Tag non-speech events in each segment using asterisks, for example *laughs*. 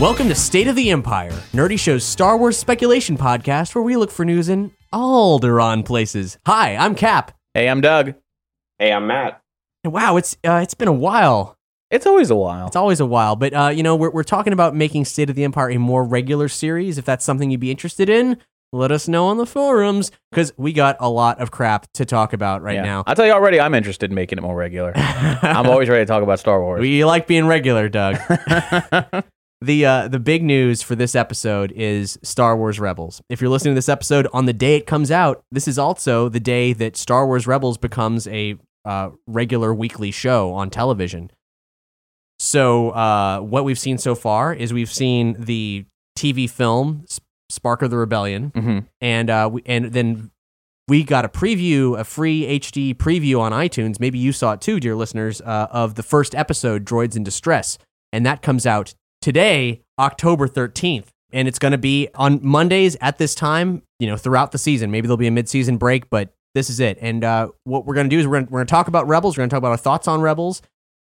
Welcome to State of the Empire, Nerdy Show's Star Wars speculation podcast where we look for news in Alderaan places. Hi, I'm Cap. Hey, I'm Doug. Hey, I'm Matt. And wow, it's uh, it's been a while. It's always a while. It's always a while, but uh, you know we're we're talking about making State of the Empire a more regular series. If that's something you'd be interested in, let us know on the forums because we got a lot of crap to talk about right Yeah. now. I'll tell you already, I'm interested in making it more regular. *laughs* I'm always ready to talk about Star Wars. We like being regular, Doug. *laughs* the uh, the big news for this episode is Star Wars Rebels. If you're listening to this episode on the day it comes out, this is also the day that Star Wars Rebels becomes a uh, regular weekly show on television. So uh, what we've seen so far is we've seen the TV film Spark of the Rebellion, Mhm. and uh, we, and then we got a preview, a free HD preview on iTunes. Maybe you saw it too, dear listeners, uh, of the first episode, Droids in Distress, and that comes out today, October thirteenth, and it's going to be on Mondays at this time. You know, throughout the season. Maybe there'll be a mid-season break, but this is it. And uh, what we're going to do is we're going to talk about Rebels. We're going to talk about our thoughts on Rebels,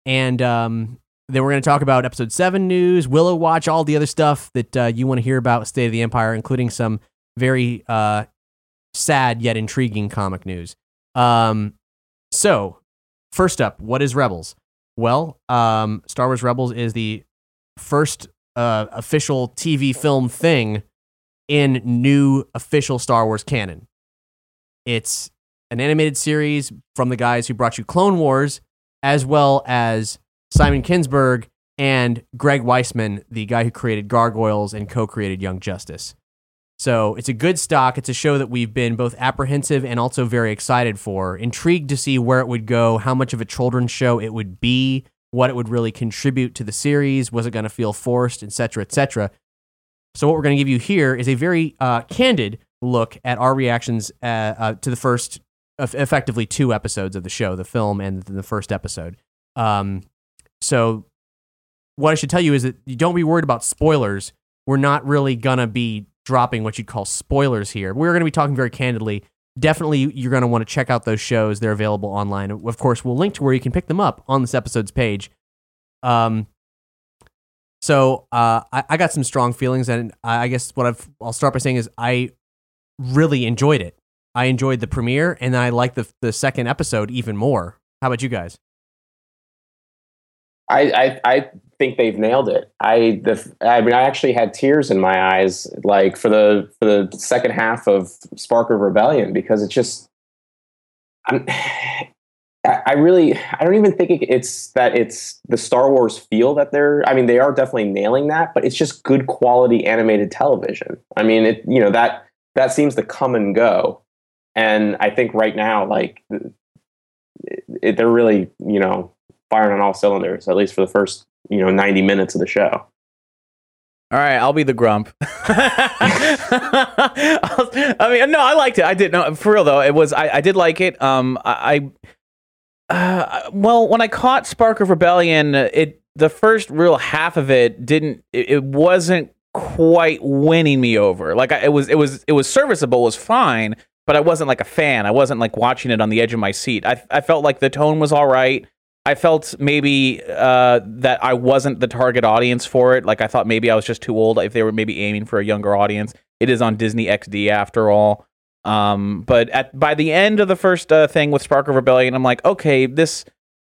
and um, then we're going to talk about episode seven news, Willow Watch, all the other stuff that uh, you want to hear about State of the Empire, including some very uh, sad yet intriguing comic news. Um, so, first up, what is Rebels? Well, um, Star Wars Rebels is the first uh, official TV film thing in new official Star Wars canon. It's an animated series from the guys who brought you Clone Wars, as well as Simon Kinberg and Greg Weisman, the guy who created Gargoyles and co created Young Justice. So it's a good stock. It's a show that we've been both apprehensive and also very excited for, intrigued to see where it would go, how much of a children's show it would be, what it would really contribute to the series, was it going to feel forced, etc., etc. So what we're going to give you here is a very uh, candid look at our reactions uh, uh, to the first, eff- effectively two episodes of the show, the film and the first episode. Um, so what I should tell you is that you don't be worried about spoilers. We're not really gonna be dropping what you'd call spoilers here. We're gonna be talking very candidly. Definitely, you're gonna want to check out those shows. They're available online. Of course, we'll link to where you can pick them up on this episode's page. Um, so uh, I, I got some strong feelings, and I I guess what I've, I'll start by saying is I really enjoyed it. I enjoyed the premiere, and I liked the the second episode even more. How about you guys? I, I I think they've nailed it. I the I mean I actually had tears in my eyes like for the for the second half of Spark of Rebellion because it's just I'm *sighs* I really I don't even think it, it's that it's the Star Wars feel that they're I mean they are definitely nailing that but it's just good quality animated television. I mean it you know that that seems to come and go and I think right now like it, it, they're really you know firing on all cylinders, at least for the first, you know, 90 minutes of the show. All right, I'll be the grump. *laughs* I mean, no, I liked it. I did. No, for real though, it was. I, I did like it. Um, I, uh, well, when I caught Spark of Rebellion, it the first real half of it didn't. It, it wasn't quite winning me over. Like I, it was. It was. It was serviceable. It was fine. But I wasn't like a fan. I wasn't like watching it on the edge of my seat. I, I felt like the tone was all right. I felt maybe uh, that I wasn't the target audience for it. Like I thought maybe I was just too old. If they were maybe aiming for a younger audience, it is on Disney XD after all. Um, but at by the end of the first uh, thing with Spark of Rebellion, I'm like, okay, this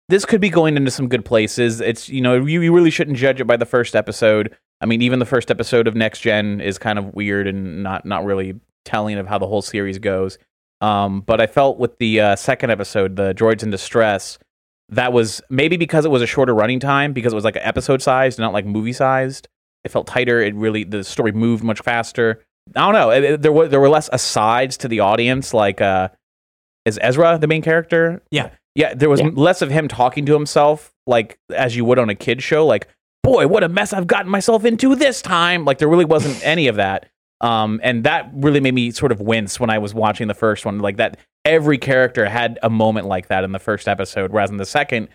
this could be going into some good places. It's you know you, you really shouldn't judge it by the first episode. I mean, even the first episode of Next Gen is kind of weird and not not really telling of how the whole series goes. Um, but I felt with the uh, second episode, the Droids in Distress, that was maybe because it was a shorter running time, because it was like episode sized, not like movie sized. It felt tighter. It really the story moved much faster. I don't know. It, it, there were there were less asides to the audience. Like, uh, is Ezra the main character? Yeah. Yeah, there was Yeah. less of him talking to himself, like as you would on a kid show. Like, boy, what a mess I've gotten myself into this time. Like, there really wasn't any of that. Um, and that really made me sort of wince when I was watching the first one. Like that, every character had a moment like that in the first episode, whereas in the second,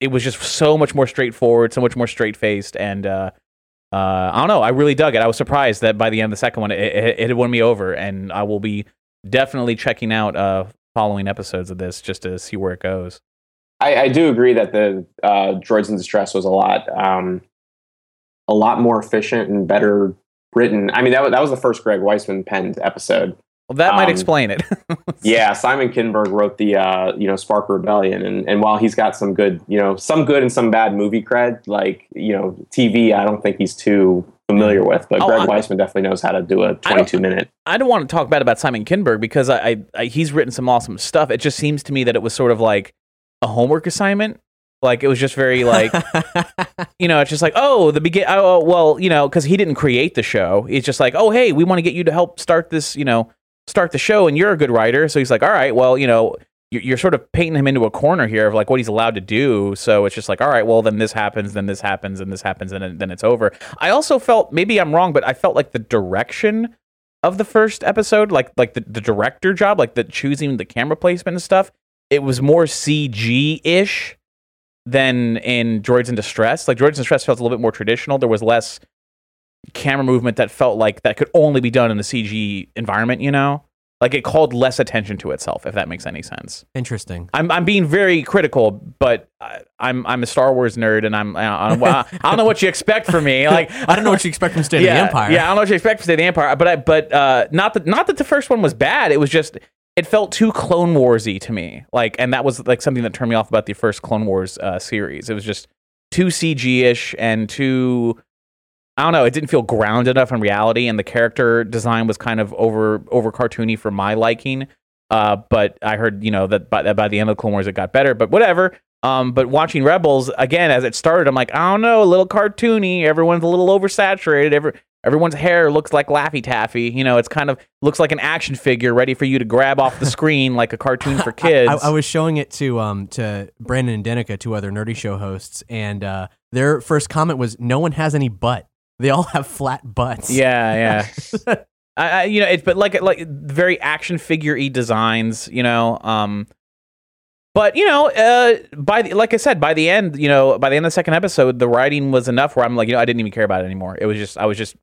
it was just so much more straightforward, so much more straight faced, and uh, uh, I don't know. I really dug it. I was surprised that by the end of the second one, it, it, it won me over, and I will be definitely checking out uh, following episodes of this just to see where it goes. I, I do agree that the uh, Droids in Distress was a lot, um, a lot more efficient and better written. I mean, that was, that was the first Greg Weisman penned episode. Well, that might Um, explain it. *laughs* Yeah, Simon Kinberg wrote the uh, you know Spark Rebellion, and and while he's got some good, you know, some good and some bad movie cred, like you know, TV, I don't think he's too familiar with. But Oh, Greg I- Weisman definitely knows how to do a 22 minute. I don't want to talk bad about Simon Kinberg because I, I, I he's written some awesome stuff. It just seems to me that it was sort of like a homework assignment. Like it was just very like *laughs* you know, it's just like oh the begin. Oh, oh well, you know, because he didn't create the show. It's just like oh hey, we want to get you to help start this. You know, start the show, and you're a good writer. So he's like all right, well you know. You're sort of painting him into a corner here of like what he's allowed to do. So it's just like, all right, well, then this happens, then this happens, and this happens, and then, then it's over. I also felt maybe I'm wrong, but I felt like the direction of the first episode, like like the, the director job, like the choosing the camera placement and stuff, it was more CG ish than in Droids in Distress. Like Droids in Distress felt a little bit more traditional. There was less camera movement that felt like that could only be done in the CG environment. You know, like it called less attention to itself. If that makes any sense. Interesting. I'm I'm being very critical, but I, I'm I'm a Star Wars nerd, and I'm I don't, I don't know what you expect from me. Like *laughs* I don't know what you expect from State yeah, of the Empire. Yeah, I don't know what you expect from State of the Empire, but I, but uh, not that not that the first one was bad. It was just it felt too Clone Warsy to me. Like, and that was like something that turned me off about the first Clone Wars uh, series. It was just too CG ish and too. I don't know. It didn't feel grounded enough in reality, and the character design was kind of over over cartoony for my liking. Uh, but I heard you know that by, that by the end of the Clone Wars it got better. But whatever. Um, but watching Rebels again as it started, I'm like, I don't know, a little cartoony. Everyone's a little oversaturated. Every everyone's hair looks like Laffy Taffy. You know, it's kind of looks like an action figure ready for you to grab off the *laughs* screen like a cartoon for *laughs* kids. I, I was showing it to um to Brandon and Denica, two other nerdy show hosts, and uh, their first comment was, "No one has any butt. They all have flat butts." Yeah, yeah. *laughs* I, I, you know, it's but like like very action figure y designs. You know, um, but you know, uh, by the, like I said, by the end, you know, by the end of the second episode, the writing was enough where I'm like, you know, I didn't even care about it anymore. It was just I was just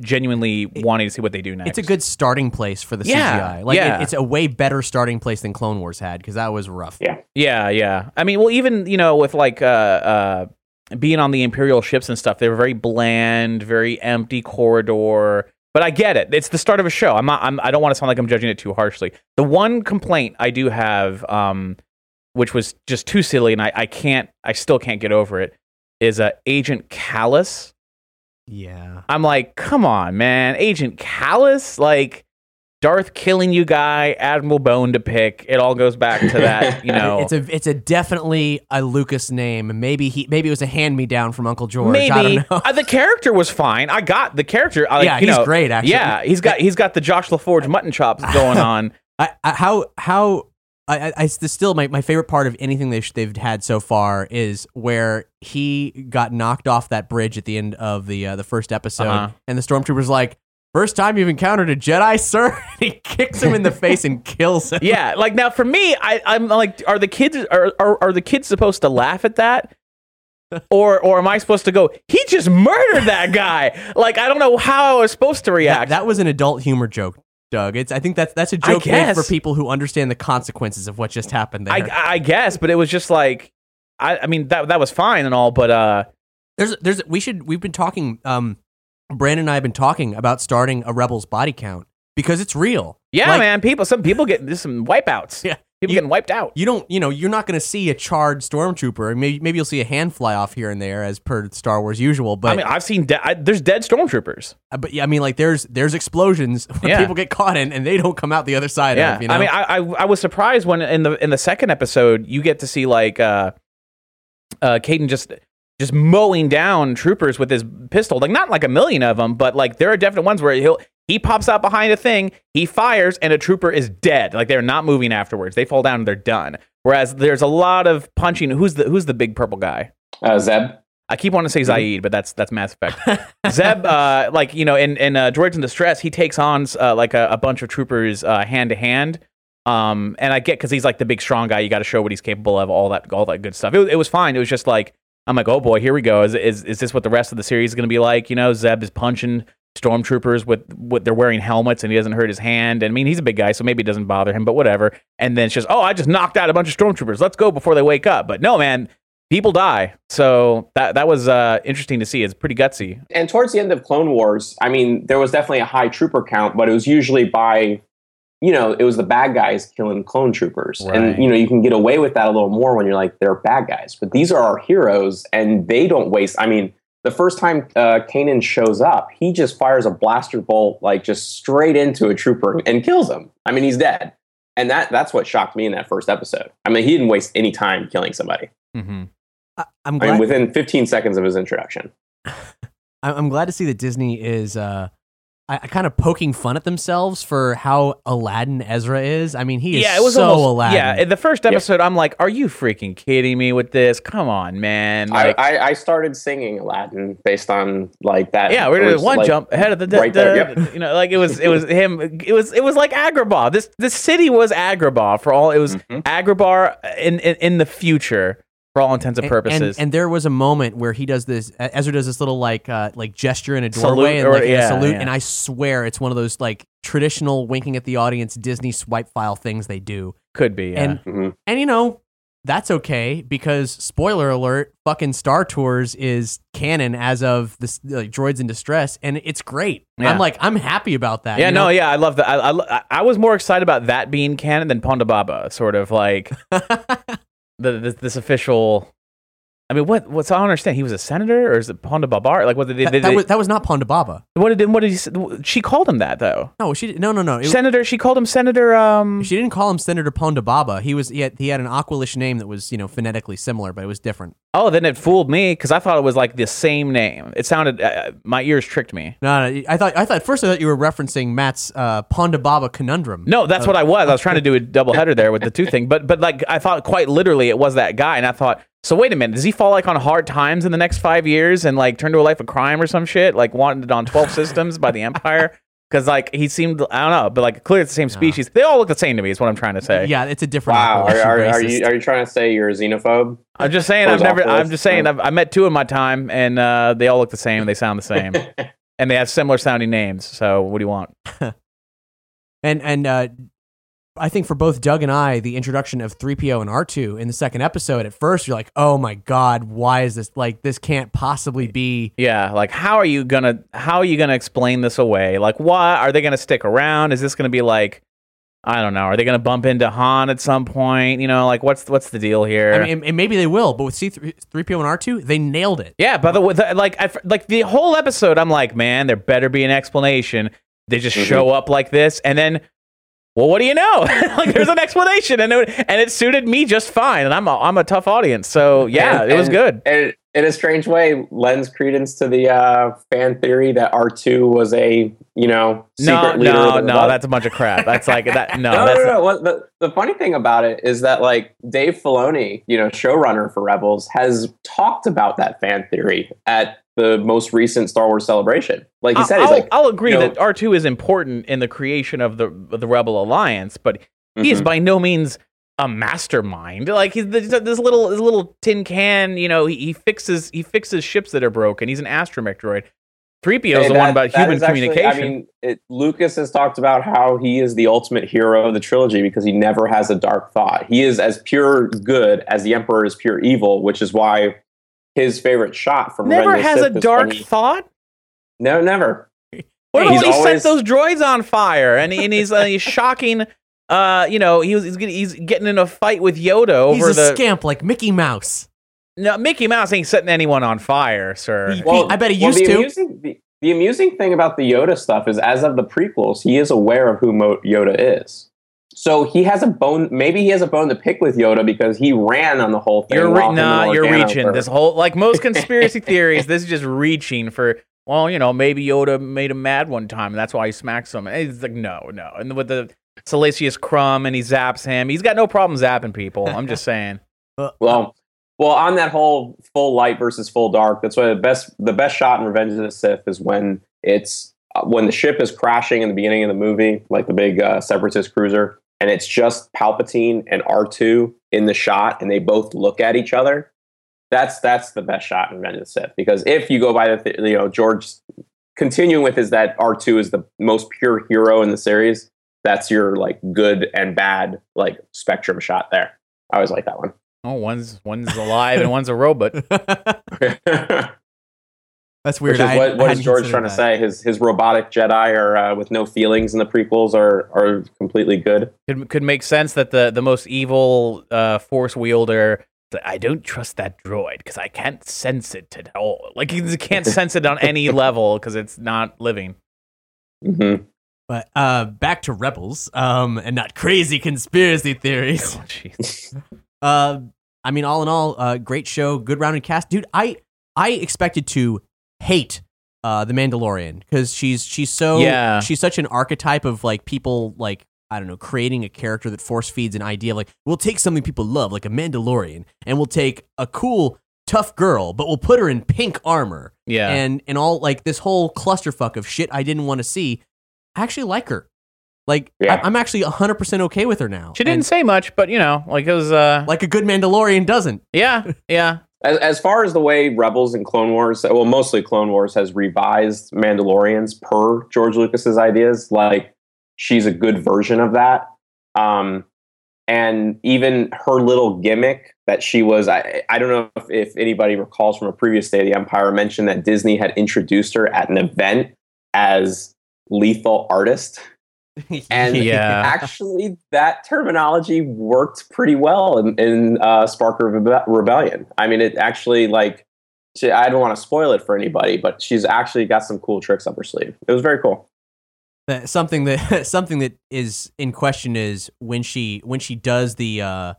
genuinely wanting to see what they do next. It's a good starting place for the Yeah, CGI. Like yeah. it, it's a way better starting place than Clone Wars had because that was rough. Yeah. Yeah, yeah. I mean, well, even you know, with like uh, uh, being on the Imperial ships and stuff, they were very bland, very empty corridor. But I get it. It's the start of a show. I'm not. I'm, I don't want to sound like I'm judging it too harshly. The one complaint I do have, um, which was just too silly, and I, I can't. I still can't get over it. Is uh, Agent Kallus. Yeah. I'm like, come on, man, Agent Kallus, like. Darth killing you guy, Admiral Bone to pick. It all goes back to that, *laughs* you know. It's a it's a definitely a Lucas name. Maybe he maybe it was a hand me down from Uncle George. Maybe I don't know. Uh, the character was fine. I got the character. I, Yeah, you he's know, great, actually. Yeah, he's got he's got the Josh LaForge mutton chops going *laughs* on. I, I, how how I, I, I still my, my favorite part of anything they sh- they've had so far is where he got knocked off that bridge at the end of the uh, the first episode, Uh-huh. and the stormtrooper's like, first time you've encountered a Jedi, *laughs* sir." And he kicks him in the face and kills him. yeah, like now for me, I, I'm like, are the kids are, are are the kids supposed to laugh at that? Or or am I supposed to go? He just murdered that guy. Like I don't know how I was supposed to That, react. that was an adult humor joke, Doug. It's I think that's that's a joke made for people who understand the consequences of what just happened there. I I guess, but it was just like I, I mean that that was fine and all, but uh, There's, there's, we should, we've been talking, um, Brandon and I have been talking about starting a Rebels body count because it's real. yeah, Like, man, people some people get there's some wipeouts. *laughs* Yeah. People You- getting wiped out. You don't, you know, you're not going to see a charred stormtrooper. Maybe, maybe you'll see a hand fly off here and there as per Star Wars usual. But, I mean, I've seen de- I, there's dead stormtroopers. uh, but yeah, I mean, like there's, there's explosions *laughs* where Yeah. people get caught in and they don't come out the other side Yeah, of. You know? I mean, I, I I was surprised when in the in the second episode you get to see like uh, uh, Kanan just just mowing down troopers with his pistol, like not like a million of them, but like there are definite ones where he'll he pops out behind a thing, he fires, and a trooper is dead. Like they're not moving afterwards; they fall down and they're done. Whereas there's a lot of punching. Who's the who's the big purple guy? Uh, Zeb. I keep wanting to say Zaeed, but that's that's Mass Effect. *laughs* Zeb, uh, like you know, in in uh, Droids in Distress, he takes on uh, like a, a bunch of troopers uh, hand to hand. Um, and I get because he's like the big strong guy. You got to show what he's capable of. All that all that good stuff. It, it was fine. It was just like I'm like, oh boy, here we go. Is is is this what the rest of the series is going to be like? You know, Zeb is punching stormtroopers with with they're wearing helmets and he doesn't hurt his hand. And I mean, he's a big guy, so maybe it doesn't bother him. But whatever. And then it's just, oh, I just knocked out a bunch of stormtroopers. Let's go before they wake up. But no, man, people die. So that that was uh, interesting to see. It's pretty gutsy. And towards the end of Clone Wars, I mean, there was definitely a high trooper count, but it was usually by, you know, it was the bad guys killing clone troopers. Right. And, you know, you can get away with that a little more when you're like, they're bad guys. But these are our heroes, and they don't waste. I mean, the first time uh, Kanan shows up, he just fires a blaster bolt, like just straight into a trooper and kills him. I mean, he's dead. And that that's what shocked me in that first episode. I mean, he didn't waste any time killing somebody. Mm-hmm. I, I'm I mean, within 15 seconds of his introduction. *laughs* I- I'm glad to see that Disney is uh, I, I kind of poking fun at themselves for how Aladdin Ezra is. I mean, he is Yeah, it was so almost, Aladdin. Yeah, in the first episode, I'm like, are you freaking kidding me with this? Come on, man. Like, I, I, I started singing Aladdin based on like that. yeah, we're It doing one like, jump ahead of the, the, right there, the- you know, like it was, it was him. It was, it was like Agrabah. This, this city was Agrabah for all. It was Mhm. Agrabah in, in in the future for all intents and And- purposes. And, and there was a moment where he does this. Ezra does this little like uh, like gesture in a Salute doorway and or- like in a yeah, salute. yeah. And I swear it's one of those like traditional winking at the audience Disney swipe file things they do. Could be. Yeah. And Mhm. and you know that's okay because spoiler alert, fucking Star Tours is canon as of this like, Droids in Distress, and it's great. Yeah. I'm like I'm happy about that. yeah, you no, know? yeah, I love that. I, I, I was more excited about that being canon than Ponda Baba, sort of like *laughs* the, this, this official. I mean, what? What's I don't understand. He was a senator, or is it Ponda Babar? Like, what did they? That, did that they- was that was not Ponda Baba. what did? What did he? She called him that though. No, she no no no. It- senator. She called him Senator. Um. she didn't call him Senator Ponda Baba. He was he had, he had an Aqualish name that was you know phonetically similar, but it was different. Oh, then it fooled me because I thought it was like the same name. It sounded. Uh, my ears tricked me. No, no, I thought I thought first I thought you were referencing Matt's uh, Ponda Baba conundrum. No, that's what I was. I was trying to do a *laughs* double header there with the two thing, but but like I thought quite literally it was that guy, and I thought, so wait a minute, does he fall like on hard times in the next five years and like turn to a life of crime or some shit, like wanted on twelve systems by the Empire? Because like he seemed, I don't know, but like clearly it's the same species. They all look the same to me. Is what I'm trying to say. Yeah, it's a different. Wow, are, are, are you are you trying to say you're a xenophobe? I'm just saying. Or I've never. I'm just saying. I've, I met two in my time, and uh, they all look the same. They sound the same, *laughs* and they have similar sounding names. So what do you want? *laughs* And and uh, I think for both Doug and I, the introduction of 3PO and R2 in the second episode, at first you're like, oh my god, why is this like this can't possibly be Yeah, like how are you gonna how are you gonna explain this away? Like, why are they gonna stick around? Is this gonna be like, I don't know, are they gonna bump into Han at some point? You know, like what's what's the deal here? I mean, and, and maybe they will, but with C3, 3PO and R2, they nailed it. yeah, by the way, the, like I, like the whole episode, I'm like, man, there better be an explanation. They just Mhm. show up like this, and then. Well, what do you know? *laughs* like, there's an explanation, and it, and it suited me just fine. And I'm a, I'm a tough audience, so yeah, And- it was good. And in a strange way, lends credence to the uh, fan theory that R two was a you know No, leader. no, no, rebellion. that's a bunch of crap. That's like that. *laughs* No, no, that's no, no. What, the, the funny thing about it is that like Dave Filoni, you know, showrunner for Rebels, has talked about that fan theory at the most recent Star Wars celebration. Like he said, I'll, he's like, I'll agree you know- that R two is important in the creation of the of the Rebel Alliance, but he is Mhm. by no means a mastermind. Like he's this this little this little tin can. You know, he, he fixes he fixes ships that are broken. He's an astromech droid. 3PO is the one about human actually- communication. I mean, it, Lucas has talked about how he is the ultimate hero of the trilogy because he never has a dark thought. He is as pure good as the Emperor is pure evil, which is why his favorite shot from Never Revenge has the a Sith is dark he- thought. No, never. What Hey, about he's when he always- set those droids on fire and, he, and he's uh, he's shocking? Uh, you know, he was he's, getting, he's getting in a fight with Yoda He's over a the. scamp like Mickey Mouse. No, Mickey Mouse ain't setting anyone on fire, sir. He- I bet he well, used the to. Amusing, the, the amusing thing about the Yoda stuff is, as of the prequels, he is aware of who Mo- Yoda is. So he has a bone. Maybe he has a bone to pick with Yoda because he ran on the whole thing. You're re- nah, you're reaching were- this whole like most *laughs* conspiracy theories. This is just reaching for. Well, you know, maybe Yoda made him mad one time, and that's why he smacks him. And It's like no, no. And with the Salacious Crumb, and he zaps him. He's got no problem zapping people. I'm just saying. *laughs* *laughs* Well, well, on that whole full light versus full dark, that's why the best the best shot in Revenge of the Sith is when it's when the ship is crashing in the beginning of the movie, like the big uh, Separatist cruiser, and it's just Palpatine and R two in the shot, and they both look at each other. That's that's the best shot in Revenge of the Sith because if you go by the th- you know George continuing with is that R two is the most pure hero in the series. That's your like good and bad like spectrum shot there. I always like that one. Oh, one's one's alive and one's a robot. *laughs* *laughs* *laughs* That's weird. Which is what, what is George considered trying to say? His his robotic Jedi are uh, with no feelings in the prequels are are completely good. Could could make sense that the the most evil uh, force wielder. I don't trust that droid because I can't sense it at all. Like you can't sense it on any *laughs* level because it's not living. hmm But uh, back to Rebels, um, and not crazy conspiracy theories. Oh, jeez. *laughs* Uh, I mean, all in all, uh, great show, good rounded cast, dude. I I expected to hate uh the Mandalorian because she's she's so Yeah. she's such an archetype of like people like I don't know creating a character that force feeds an idea of like we'll take something people love like a Mandalorian and we'll take a cool tough girl but we'll put her in pink armor Yeah. and and all like this whole clusterfuck of shit I didn't want to see. I actually like her. Like Yeah. I, I'm actually 100 percent okay with her now. she didn't And, say much, but you know, like it was. Uh, like a good Mandalorian doesn't. yeah, yeah. As, as far as the way Rebels and Clone Wars, well, mostly Clone Wars has revised Mandalorians per George Lucas's ideas. Like she's a good version of that. Um, and even her little gimmick that she was, I, I don't know if, if anybody recalls from a previous Day of the Empire mentioned that Disney had introduced her at an event as lethal artist. *laughs* And Yeah. actually, that terminology worked pretty well in, in uh, Spark of Rebe- Rebellion. I mean, it actually, like, she, I don't want to spoil it for anybody, but she's actually got some cool tricks up her sleeve. It was very cool. That- something that *laughs* something that is in question is when she when she does the uh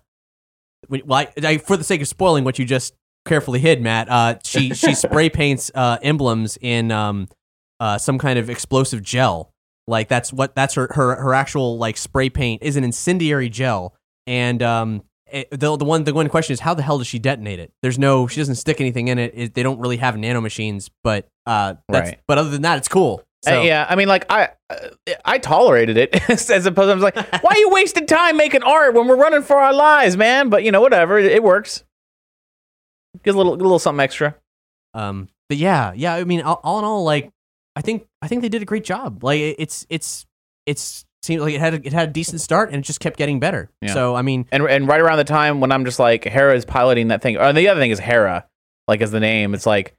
when, well, I, I, for the sake of spoiling what you just carefully hid matt uh she she *laughs* spray paints uh emblems in um uh some kind of explosive gel like that's what that's her her, her actual like spray paint is an incendiary gel and um it, the, the one the one question is how the hell does she detonate it there's no she doesn't stick anything in it, it they don't really have nano machines, but uh that's Right. but other than that it's cool so Uh, yeah, I mean, like I, uh, I tolerated it *laughs* as opposed. I was like, why are you wasting time making art when we're running for our lives, man? But you know, whatever, it, it works. Gives a little, a little something extra. Um, but yeah, yeah. I mean, all, all in all, like, I think I think they did a great job. Like, it- it's it's it's seemed like it had a, it had a decent start and it just kept getting better. Yeah. So I mean, And and right around the time when I'm just like, Hera is piloting that thing. Or the other thing is Hera, like as the name. It's like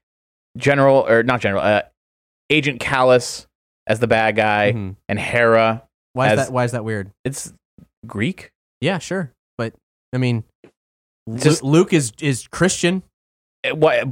General or not General, uh, Agent Kallus as the bad guy, mhm. and Hera. why is that why is that weird? It's Greek. Yeah, sure, but I mean, Just- Luke is is Christian. What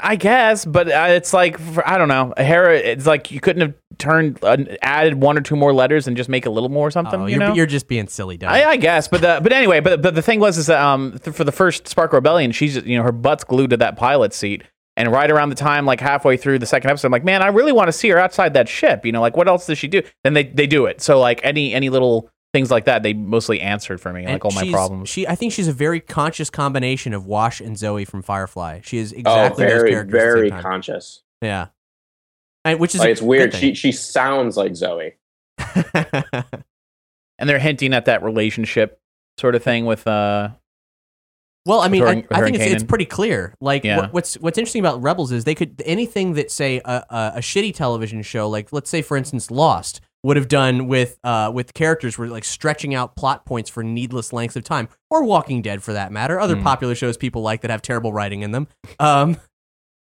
I guess, but uh, it's like for, I don't know. Hera, it's like you couldn't have turned uh, added one or two more letters and just make a little more or something. Oh, you you're, know, you're just being silly, Doug. I, I guess, but the, but anyway, but but the thing was is that um th- for the first Spark Rebellion, she's you know her butt's glued to that pilot seat, and right around the time like halfway through the second episode, I'm like, man, I really want to see her outside that ship. You know, like what else does she do? Then they they do it. So like any any little things like that, they mostly answered for me, And like all my she's- problems. She, I think she's a very conscious combination of Wash and Zoe from Firefly. She is Oh, exactly those very, characters. at the very same time. conscious. Yeah, and which is Like, a it's weird. good She she sounds like Zoe. *laughs* and they're hinting at that relationship sort of thing with uh Well, I mean, her I, and- I her think and it's, it's Kanan. pretty clear. Like, Yeah. what, what's what's interesting about Rebels is they could anything that say a, a, a shitty television show, like let's say for instance Lost, would have done with uh with characters were like stretching out plot points for needless lengths of time, or Walking Dead for that matter. Other Mm. popular shows people like that have terrible writing in them. Um,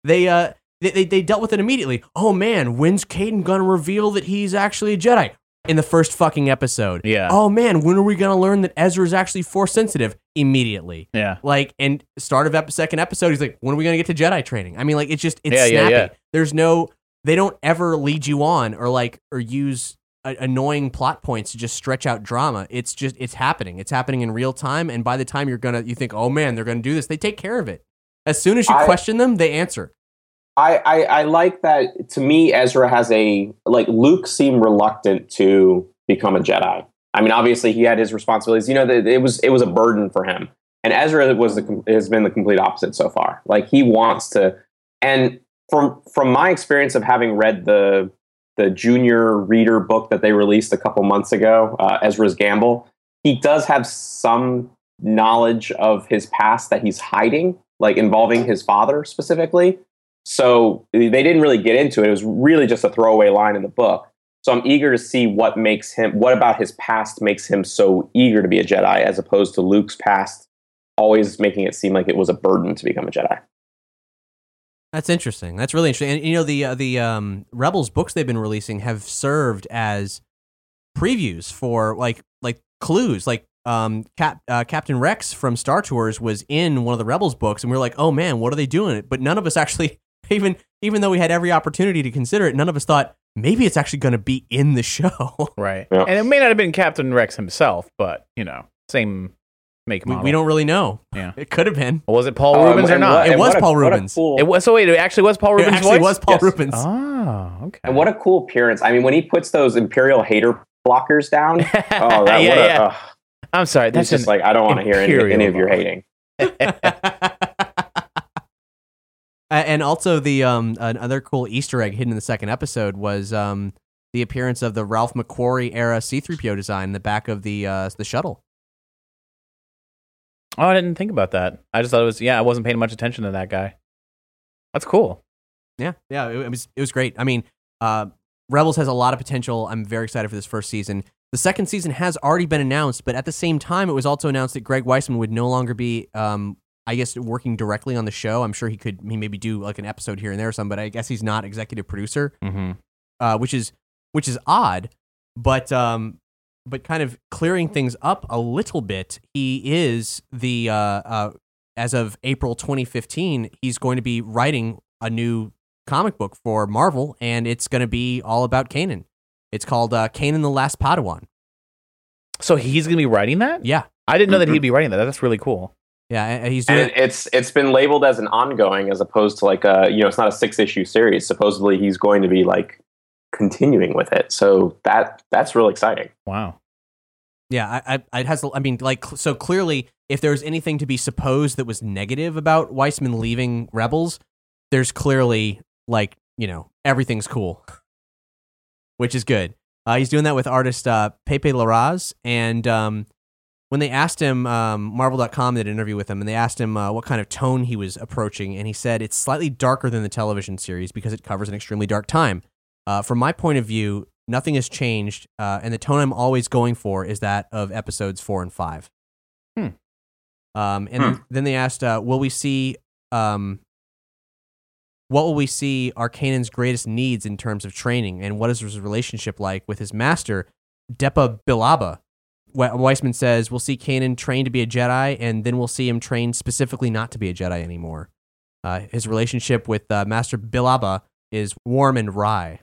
they uh. They, they, they dealt with it immediately. Oh man, when's Kanan gonna reveal that he's actually a Jedi? In the first fucking episode. Yeah. Oh man, when are we gonna learn that Ezra is actually force sensitive? Immediately. Yeah. Like, and start of ep- second episode, he's like, when are we to get to Jedi training? I mean, like, it's just, it's Yeah, yeah, snappy. yeah. There's no, they don't ever lead you on or like, or use a- annoying plot points to just stretch out drama. It's just, it's happening. It's happening in real time. And by the time you're to, you think, oh man, they're to do this, they take care of it. As soon as you I- question them, they answer. I, I I like that. To me, Ezra has a like Luke seemed reluctant to become a Jedi. I mean, obviously he had his responsibilities. You know, that it was it was a burden for him. And Ezra was the has been the complete opposite so far. Like he wants to, and from from my experience of having read the the junior reader book that they released a couple months ago, uh, Ezra's Gamble, he does have some knowledge of his past that he's hiding, like involving his father specifically. So they didn't really get into it. It was really just a throwaway line in the book. So I'm eager to see what makes him, what about his past makes him so eager to be a Jedi, as opposed to Luke's past always making it seem like it was a burden to become a Jedi. That's interesting. That's really interesting. And you know, the uh, the um, Rebels books they've been releasing have served as previews for like like clues. Like um, Cap, uh, Captain Rex from Star Tours was in one of the Rebels books, and we were like, oh man, what are they doing? But none of us actually *laughs* even even though we had every opportunity to consider it, none of us thought maybe it's actually going to be in the show. *laughs* Right. Yeah. And it may not have been Captain Rex himself, but you know, same make we, model. we don't really know. Yeah. It could have been. Was it Paul Um, Reubens or and not? what- It and was what a- Paul what a Reubens. cool- it was. So wait, it actually was Paul Reubens. It Reubens' actually voice. was Paul Yes. Reubens. Oh, okay. And what a cool appearance. I mean, when he puts those Imperial hater blockers down, *laughs* oh, that, yeah, what a, yeah. ugh. I'm sorry. It's That's just an- like, I don't want to hear any, Imperial any of your block. hating. *laughs* A- and also the um another cool Easter egg hidden in the second episode was um the appearance of the Ralph McQuarrie era C3PO design in the back of the uh the shuttle. Oh, I didn't think about that. I just thought it was. Yeah, I wasn't paying much attention to that guy. That's cool. Yeah, yeah, it, it was it was great. I mean, uh, Rebels has a lot of potential. I'm very excited for this first season. The second season has already been announced, but at the same time, it was also announced that Greg Weisman would no longer be, um, I guess, working directly on the show. I'm sure he could, he maybe do like an episode here and there or something, but I guess he's not executive producer. Mm-hmm. uh, which is which is odd, but um, but kind of clearing things up a little bit. He is the uh, uh, as of April 2015, he's going to be writing a new comic book for Marvel, and it's going to be all about Kanan. It's called uh, Kanan the Last Padawan. So he's gonna be writing that. Yeah, I didn't know that he'd be writing that. That's really cool. yeah, and- and he's doing. And it's it's been labeled as an ongoing as opposed to like a you know it's not a six issue series. Supposedly he's going to be like continuing with it. So that that's real exciting. Wow. Yeah, I, I, it has. I mean, like, so clearly, if there's anything to be supposed that was negative about Weisman leaving Rebels, there's clearly like, you know, everything's cool, which is good. Uh, he's doing that with artist uh, Pepe Larraz, and um, when they asked him, um, Marvel.com did an interview with him, and they asked him uh, what kind of tone he was approaching, and he said it's slightly darker than the television series because it covers an extremely dark time. Uh, from my point of view, nothing has changed, uh, and the tone I'm always going for is that of episodes four and five. Hmm. Um, and then, then they asked, uh, "Will we see? Um, what will we see are Kanan's greatest needs in terms of training, and what is his relationship like with his master, Depa Billaba?" We- Weisman says, "We'll see Kanan train to be a Jedi, and then we'll see him train specifically not to be a Jedi anymore. Uh, his relationship with uh, Master Billaba is warm and wry."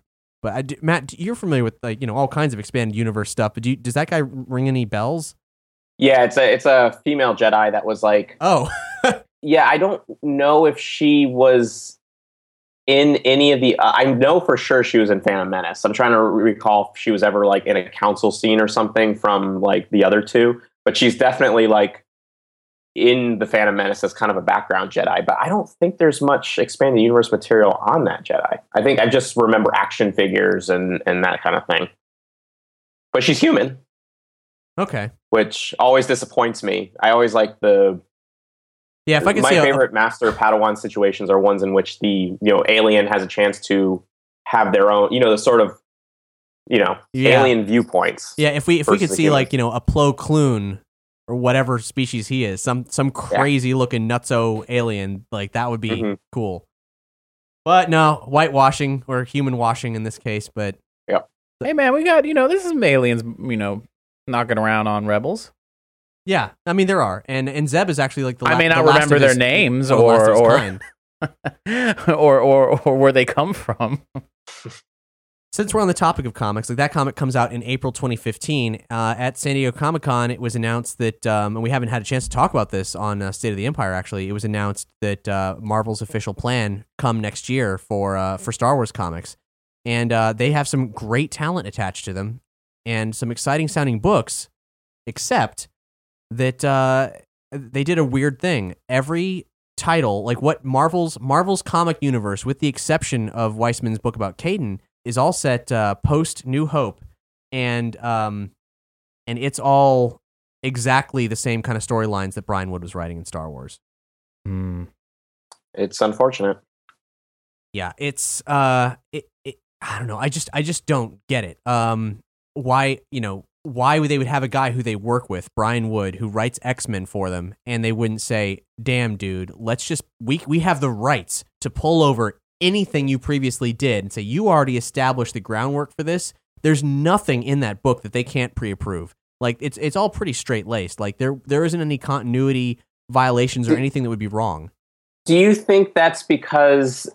But I do, Matt, you're familiar with like you know all kinds of expanded universe stuff. But do you, does that guy ring any bells? Yeah, it's a it's a female Jedi that was like Oh, *laughs* yeah. I don't know if she was in any of the. Uh, I know for sure she was in Phantom Menace. I'm trying to recall if she was ever like in a council scene or something from like the other two. But she's definitely like in the Phantom Menace as kind of a background Jedi. But I don't think there's much expanded universe material on that Jedi. I think I just remember action figures and and that kind of thing. But she's human. okay. which always disappoints me. I always like the Yeah, if I could my see a- favorite master Padawan situations are ones in which the you know alien has a chance to have their own, you know, the sort of you know Yeah. alien viewpoints. Yeah, if we if we could see the like you know a Plo Koon or whatever species he is, some some crazy looking nutso alien, like that would be Mhm. cool. But no, whitewashing or human washing in this case. But Hey man, we got you know this is some aliens you know knocking around on rebels. yeah, I mean there are, and and Zeb is actually like the. I la- may the not last remember of their his- names or the last of or or, *laughs* or or or where they come from. *laughs* Since we're on the topic of comics, like that comic comes out in April 2015 uh, at San Diego Comic Con. It was announced that, um, and we haven't had a chance to talk about this on uh, State of the Empire. Actually, it was announced that uh, Marvel's official plan come next year for uh, for Star Wars comics, and uh, they have some great talent attached to them and some exciting sounding books. Except that uh, they did a weird thing. Every title, like what Marvel's Marvel's comic universe, with the exception of Weisman's book about Kanan, is all set uh, post New Hope, and um, and it's all exactly the same kind of storylines that Brian Wood was writing in Star Wars. It's unfortunate. Yeah, it's uh, it, it, I don't know. I just I just don't get it. Um, why you know why would they would have a guy who they work with, Brian Wood, who writes X Men for them, and they wouldn't say, "Damn, dude, let's just we we have the rights to pull over anything you previously did and say you already established the groundwork for this." There's nothing in that book that they can't pre-approve. Like it's it's all pretty straight laced. Like there there isn't any continuity violations or anything that would be wrong. Do you think that's because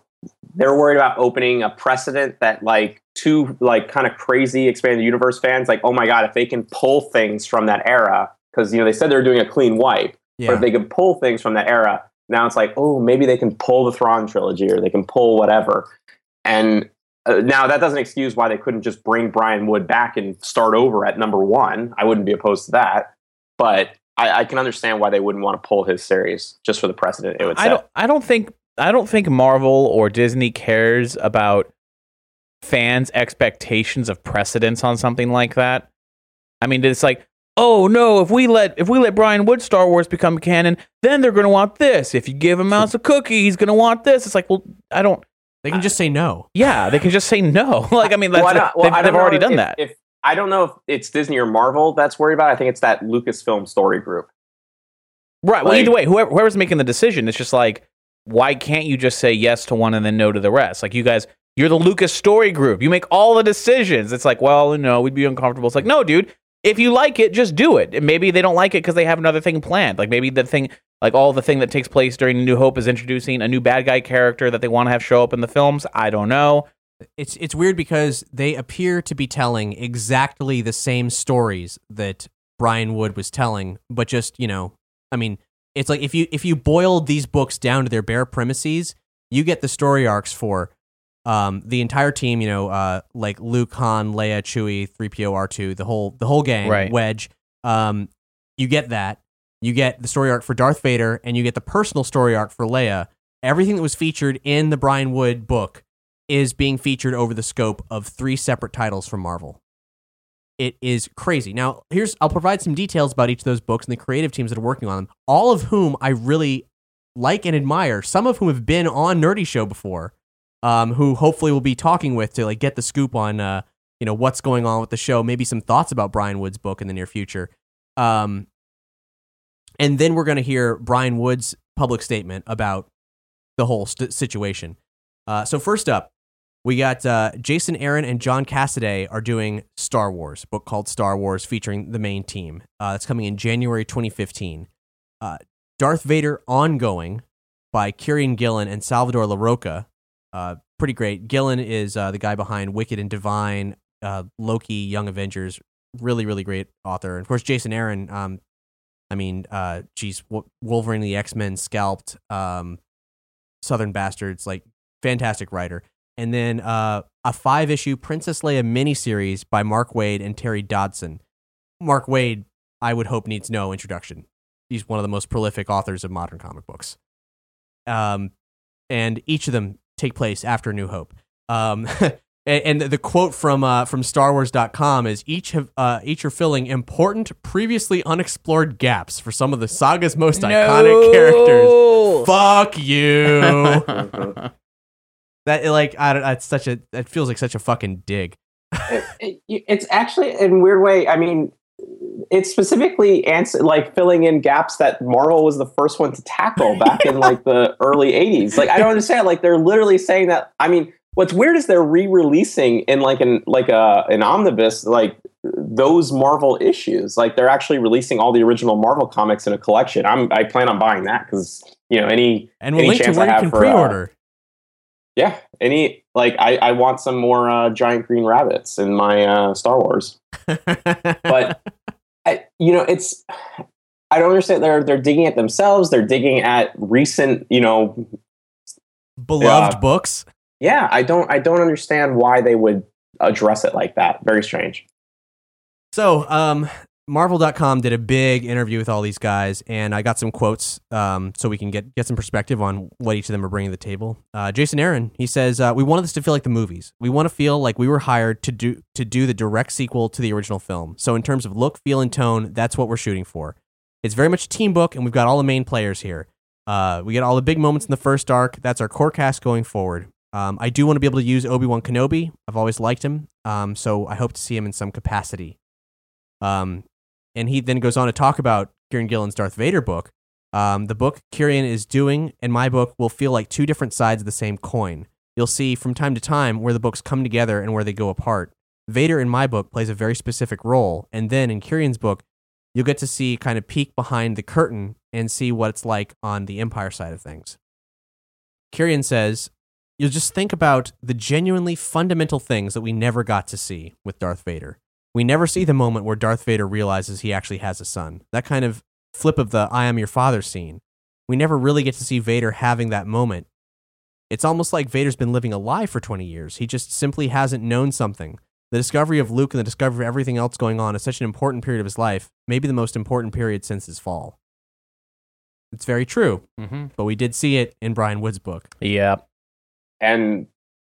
they're worried about opening a precedent that like two like kind of crazy expanded universe fans like oh my god if they can pull things from that era because you know they said they were doing a clean wipe but if they can pull things from that era now it's like oh maybe they can pull the Thrawn trilogy or they can pull whatever and uh, now that doesn't excuse why they couldn't just bring Brian Wood back and start over at number one I wouldn't be opposed to that but I, I can understand why they wouldn't want to pull his series just for the precedent it would I set. don't I don't think I don't think Marvel or Disney cares about fans' expectations of precedence on something like that. I mean, it's like, oh no, if we let if we let Brian Wood Star Wars become canon, then they're going to want this. If you give him Mouse a cookie, he's going to want this. It's like, well, I don't. They can just say no. *laughs* Yeah, they can just say no. *laughs* like, I mean, that's, Well, I well, they've, they've already if- done that. If I don't know if it's Disney or Marvel that's worried about. I think it's that Lucasfilm story group. Right. Well, Like- either way, whoever, whoever's making the decision, it's just like, why can't you just say yes to one and then no to the rest? Like, you guys, you're the Lucas story group. You make all the decisions. It's like, well, no, we'd be uncomfortable. It's like, no, dude, if you like it, just do it. Maybe they don't like it because they have another thing planned. Like, maybe the thing, like all the thing that takes place during New Hope is introducing a new bad guy character that they want to have show up in the films. I don't know. it's it's weird because they appear to be telling exactly the same stories that Brian Wood was telling, but just you know, I mean, it's like if you if you boiled these books down to their bare premises, you get the story arcs for um, the entire team. You know, uh, like Luke, Han, Leia, Chewie, three PO, R two, the whole the whole gang, Right. Wedge. Um, you get that. You get the story arc for Darth Vader, and you get the personal story arc for Leia. Everything that was featured in the Brian Wood book is being featured over the scope of three separate titles from Marvel. It is crazy. Now, here's I'll provide some details about each of those books and the creative teams that are working on them, all of whom I really like and admire. Some of whom have been on Nerdy Show before, um, who hopefully we'll be talking with to like get the scoop on uh, you know what's going on with the show, maybe some thoughts about Brian Wood's book in the near future. Um, and then we're going to hear Brian Wood's public statement about the whole st- situation. Uh, so first up, we got uh, Jason Aaron and John Cassaday are doing Star Wars, book called Star Wars, featuring the main team. Uh, it's coming in January 2015. Uh, Darth Vader Ongoing by Kieran Gillen and Salvador Larroca. Uh, pretty great. Gillen is uh, the guy behind Wicked and Divine, uh, Loki, Young Avengers. Really, really great author. And of course, Jason Aaron. Um, I mean, uh, geez, Wolverine, the X Men, Scalped, um, Southern Bastards, like fantastic writer. And then uh, a five issue Princess Leia miniseries by Mark Waid and Terry Dodson. Mark Waid, I would hope, needs no introduction. He's one of the most prolific authors of modern comic books. Um, and each of them take place after New Hope. Um, *laughs* And, and the quote from uh, from StarWars.com is each have uh, each are filling important, previously unexplored gaps for some of the saga's most iconic characters. *laughs* Fuck you. *laughs* that like I don't. It's such a. It feels like such a fucking dig. it, it, it's actually in a weird way. I mean, it's specifically answer like filling in gaps that Marvel was the first one to tackle back in like the *laughs* early '80s. Like I don't understand. Like they're literally saying that. I mean, what's weird is they're re-releasing in like an like a an omnibus like those Marvel issues. Like they're actually releasing all the original Marvel comics in a collection. I'm I plan on buying that because you know any And we'll any link to chance where I you have can for, uh, pre-order. yeah, any like I I want some more uh, giant green rabbits in my uh, Star Wars. *laughs* but you know, it's I don't understand. They're they're digging at themselves. They're digging at recent, you know, Beloved Yeah. books. yeah. I don't I don't understand why they would address it like that. Very strange. So, um, Marvel.com did a big interview with all these guys, and I got some quotes um, so we can get, get some perspective on what each of them are bringing to the table. Uh, Jason Aaron, he says, uh, We wanted this to feel like the movies. We want to feel like we were hired to do, to do the direct sequel to the original film. So, in terms of look, feel, and tone, that's what we're shooting for. It's very much a team book, and we've got all the main players here. Uh, we get all the big moments in the first arc. That's our core cast going forward. Um, I do want to be able to use Obi Wan Kenobi. I've always liked him, um, so I hope to see him in some capacity. Um, and he then goes on to talk about Kieron Gillen's Darth Vader book. Um, the book Kieron is doing and my book will feel like two different sides of the same coin. You'll see from time to time where the books come together and where they go apart. Vader in my book plays a very specific role, and then in Kieron's book, you'll get to see kind of peek behind the curtain and see what it's like on the Empire side of things. Kieron says, You'll just think about the genuinely fundamental things that we never got to see with Darth Vader. We never see the moment where Darth Vader realizes he actually has a son. That kind of flip of the I am your father scene. We never really get to see Vader having that moment. It's almost like Vader's been living a lie for 20 years. He just simply hasn't known something. The discovery of Luke and the discovery of everything else going on is such an important period of his life, maybe the most important period since his fall. It's very true, Mm-hmm. but we did see it in Brian Wood's book. Yeah. And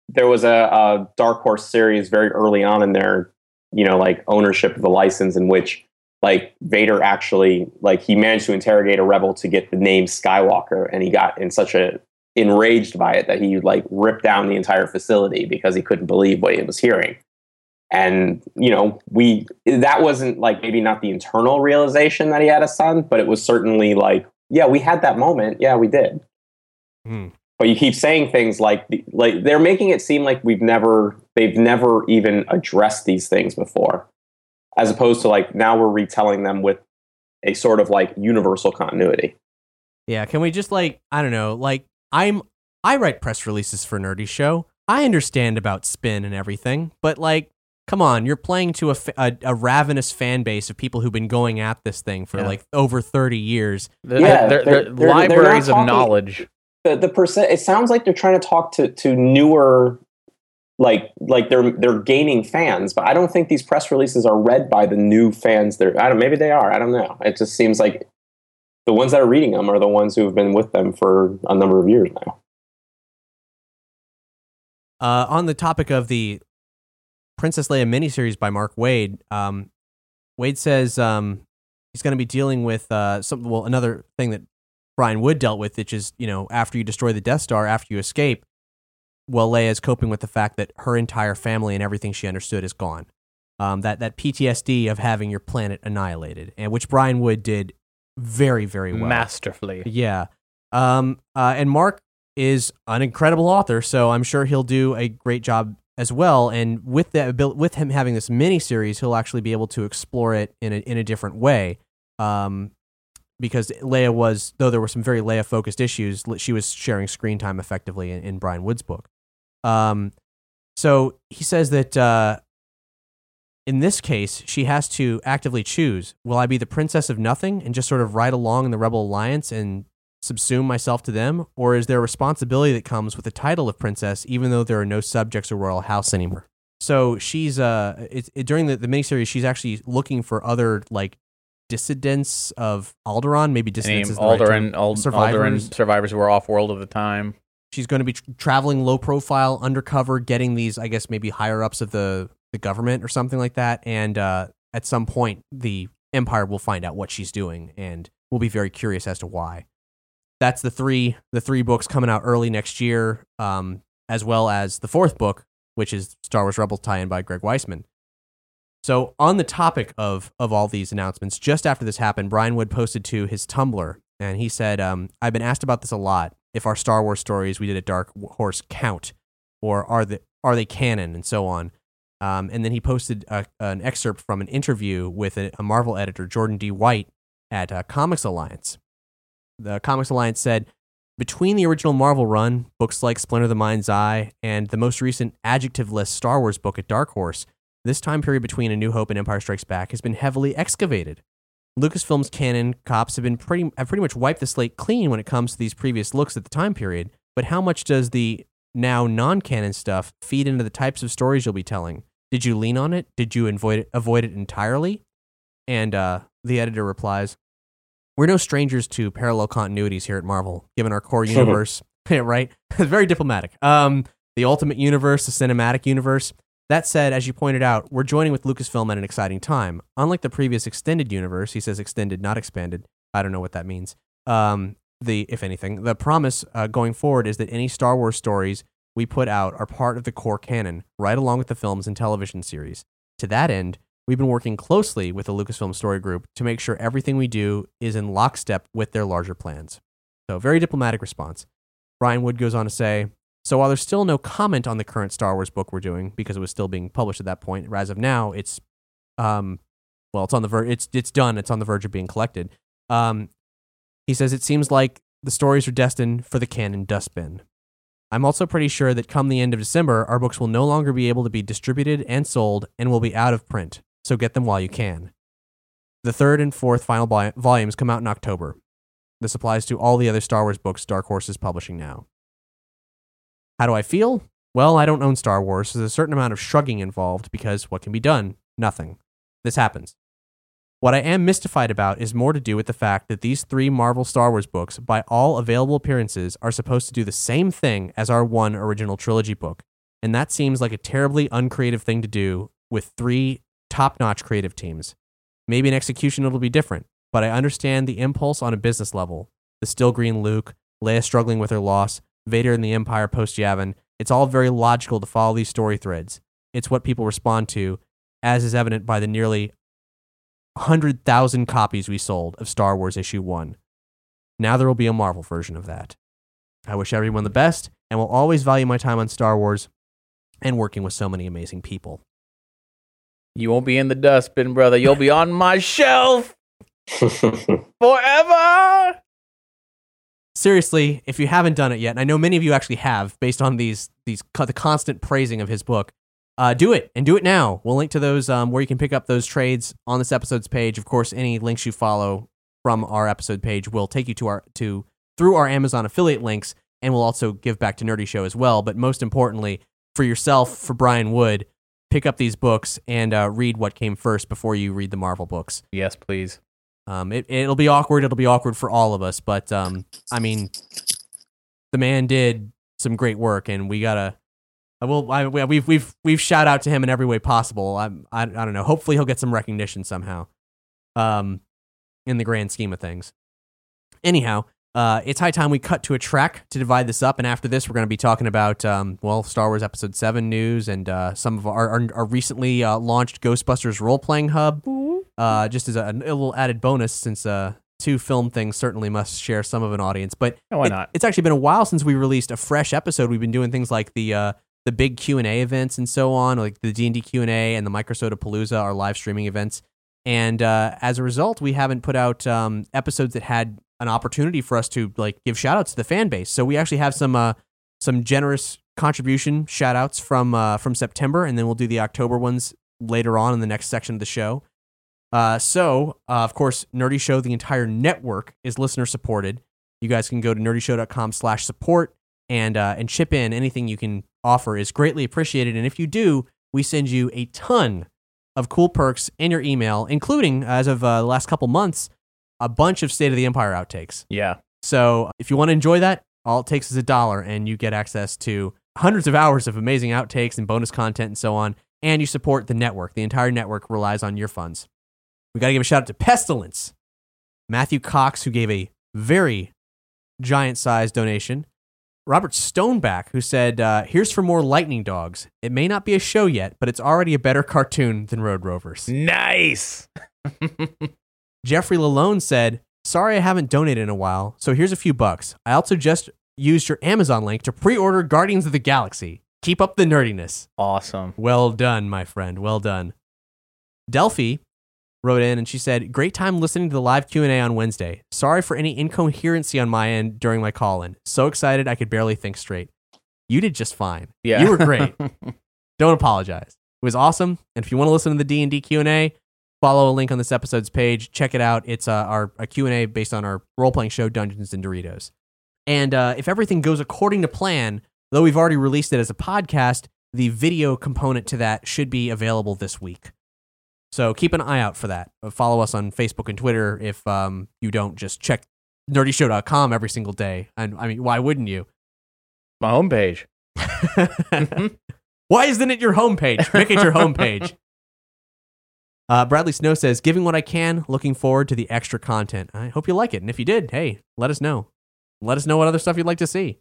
there was a, a Dark Horse series very early on in their, you know, like ownership of the license in which like Vader actually like he managed to interrogate a rebel to get the name Skywalker and he got in such a enraged by it that he like ripped down the entire facility because he couldn't believe what he was hearing. And you know, we that wasn't like maybe not the internal realization that he had a son, but it was certainly like, yeah, we had that moment. Yeah, we did Hmm. But you keep saying things like like they're making it seem like we've never they've never even addressed these things before as opposed to like now we're retelling them with a sort of like universal continuity Yeah, can we just like I don't know, like I'm I write press releases for Nerdy Show. I understand about spin and everything, but like come on, you're playing to a, a, a ravenous fan base of people who've been going at this thing for Yeah. like over 30 years. The, Yeah, they're, they're- they're they're- they're not libraries of knowledge. The the percent it sounds like they're trying to talk to to newer like like they're they're gaining fans but i don't think these press releases are read by the new fans they're i don't maybe they are i don't know. It just seems like the ones that are reading them are the ones who have been with them for a number of years now. Uh, on the topic of the Princess Leia miniseries by Mark Waid, um, Waid says um, he's going to be dealing with uh, some, well, another thing that Brian Wood dealt with, which is, you know, after you destroy the Death Star, after you escape, well, Leia is coping with the fact that her entire family and everything she understood is gone. Um, that, that PTSD of having your planet annihilated, and which Brian Wood did very, very well. Masterfully. Yeah. Um, uh, and Mark is an incredible author, so I'm sure he'll do a great job as well. And with that, abil- with him having this mini series, he'll actually be able to explore it in a in a different way. Um, because Leia was, though there were some very Leia focused issues, she was sharing screen time effectively in, in Brian Wood's book. Um, so he says that uh, in this case, she has to actively choose: Will I be the princess of nothing and just sort of ride along in the Rebel Alliance and subsume myself to them, or is there a responsibility that comes with the title of princess, even though there are no subjects or royal house anymore? So she's uh, it, it, during the the miniseries, she's actually looking for other like dissidents of Alderaan, maybe dissidents is the right term. Alderaan, Ald- survivors. Alderaan survivors who were off world at the time. she's going to be tr- traveling low profile, undercover, getting these, I guess, maybe higher ups of the the government or something like that. And uh, at some point, the Empire will find out what she's doing, and we'll be very curious as to why. That's the three the three books coming out early next year, um, as well as the fourth book, which is Star Wars Rebels tie-in by Greg Weisman. So, on the topic of of all these announcements, just after this happened, Brian Wood posted to his Tumblr, and he said, um, "I've been asked about this a lot. If our Star Wars stories we did at Dark Horse count, or are they are they canon, and so on." Um, and then he posted a, an excerpt from an interview with a, a Marvel editor, Jordan D. White, at uh, Comics Alliance. The Comics Alliance said, between the original Marvel run, books like Splinter the Mind's Eye, and the most recent adjectiveless Star Wars book at Dark Horse, this time period between A New Hope and Empire Strikes Back has been heavily excavated. Lucasfilm's canon cops have been pretty have pretty much wiped the slate clean when it comes to these previous looks at the time period. But how much does the now non-canon stuff feed into the types of stories you'll be telling? Did you lean on it? Did you avoid it, avoid it entirely? And uh, the editor replies, "We're no strangers to parallel continuities here at Marvel, given our core universe." *laughs* right? *laughs* Very diplomatic. Um, the ultimate universe, the cinematic universe. That said, as you pointed out, we're joining with Lucasfilm at an exciting time. Unlike the previous extended universe, he says extended, not expanded. I don't know what that means. Um, the if anything, the promise uh, going forward is that any Star Wars stories we put out are part of the core canon, right along with the films and television series. To that end, we've been working closely with the Lucasfilm Story Group to make sure everything we do is in lockstep with their larger plans. So, very diplomatic response. Brian Wood goes on to say, so while there's still no comment on the current Star Wars book we're doing because it was still being published at that point, as of now, it's um, well, it's on the ver- it's it's done. It's on the verge of being collected. Um, he says it seems like the stories are destined for the canon dustbin. I'm also pretty sure that come the end of December, our books will no longer be able to be distributed and sold and will be out of print. So get them while you can. The third and fourth final vol- volumes come out in October. This applies to all the other Star Wars books Dark Horse is publishing now. How do I feel? Well, I don't own Star Wars. So there's a certain amount of shrugging involved because what can be done? Nothing. This happens. What I am mystified about is more to do with the fact that these three Marvel Star Wars books, by all available appearances, are supposed to do the same thing as our one original trilogy book. And that seems like a terribly uncreative thing to do with three top notch creative teams. Maybe in execution it'll be different, but I understand the impulse on a business level. The still green Luke, Leia struggling with her loss, Vader and the Empire post Yavin. It's all very logical to follow these story threads. It's what people respond to, as is evident by the nearly 100,000 copies we sold of Star Wars Issue 1. Now there will be a Marvel version of that. I wish everyone the best and will always value my time on Star Wars and working with so many amazing people. You won't be in the dustbin, brother. You'll be on my shelf *laughs* forever. Seriously, if you haven't done it yet, and I know many of you actually have, based on these these the constant praising of his book, uh, do it and do it now. We'll link to those um, where you can pick up those trades on this episode's page. Of course, any links you follow from our episode page will take you to our to through our Amazon affiliate links, and we'll also give back to Nerdy Show as well. But most importantly, for yourself, for Brian Wood, pick up these books and uh, read what came first before you read the Marvel books. Yes, please. Um, it, it'll be awkward. It'll be awkward for all of us. But um, I mean, the man did some great work, and we gotta. I will. I, we've we've we've shout out to him in every way possible. I, I I don't know. Hopefully, he'll get some recognition somehow. Um, in the grand scheme of things. Anyhow, uh, it's high time we cut to a track to divide this up, and after this, we're going to be talking about um, well, Star Wars Episode Seven news and uh, some of our our, our recently uh, launched Ghostbusters role playing hub. Uh, just as a, a little added bonus, since uh, two film things certainly must share some of an audience. But Yeah, why it- not? It's actually been a while since we released a fresh episode. We've been doing things like the uh, the big Q and A events and so on, like the D and D Q and A and the Microsoda Palooza, our live streaming events. And uh, as a result, we haven't put out um, episodes that had an opportunity for us to like give shout outs to the fan base. So we actually have some uh, some generous contribution shout outs from uh, from September, and then we'll do the October ones later on in the next section of the show. Uh, so, uh, of course, Nerdy Show, the entire network is listener supported. You guys can go to nerdyshow.com slash support and, uh, and chip in. Anything you can offer is greatly appreciated. And if you do, we send you a ton of cool perks in your email, including, as of uh, the last couple months, a bunch of State of the Empire outtakes. Yeah. So if you want to enjoy that, All it takes is a dollar, and you get access to hundreds of hours of amazing outtakes and bonus content and so on. And you support the network. The entire network relies on your funds. We got to give a shout out to Pestilence, Matthew Cox, who gave a very giant sized donation. Robert Stoneback, who said, uh, Here's for more lightning dogs. It may not be a show yet, but it's already a better cartoon than Road Rovers. Nice. *laughs* Jeffrey Lalone said, Sorry I haven't donated in a while, so here's a few bucks. I also just used your Amazon link to pre order Guardians of the Galaxy. Keep up the nerdiness. Awesome. Well done, my friend. Well done. Delphi wrote in and she said, "Great time listening to the live Q&A on Wednesday. Sorry for any incoherency on my end during my call-in. So excited I could barely think straight. You did just fine. Yeah. You were great. *laughs* Don't apologize. It was awesome. And if you want to listen to the D&D Q&A, follow a link on this episode's page. Check it out. It's uh, our a Q&A based on our role-playing show Dungeons and Doritos. And uh, if everything goes according to plan, though we've already released it as a podcast, the video component to that should be available this week. So keep an eye out for that. Uh, Follow us on Facebook and Twitter if um, you don't just check nerdyshow.com every single day. And I mean, why wouldn't you? My homepage. *laughs* why isn't it your homepage? Make it your homepage. *laughs* Uh, Bradley Snow says, giving what I can, looking forward to the extra content. I hope you like it. And if you did, hey, let us know. Let us know what other stuff you'd like to see.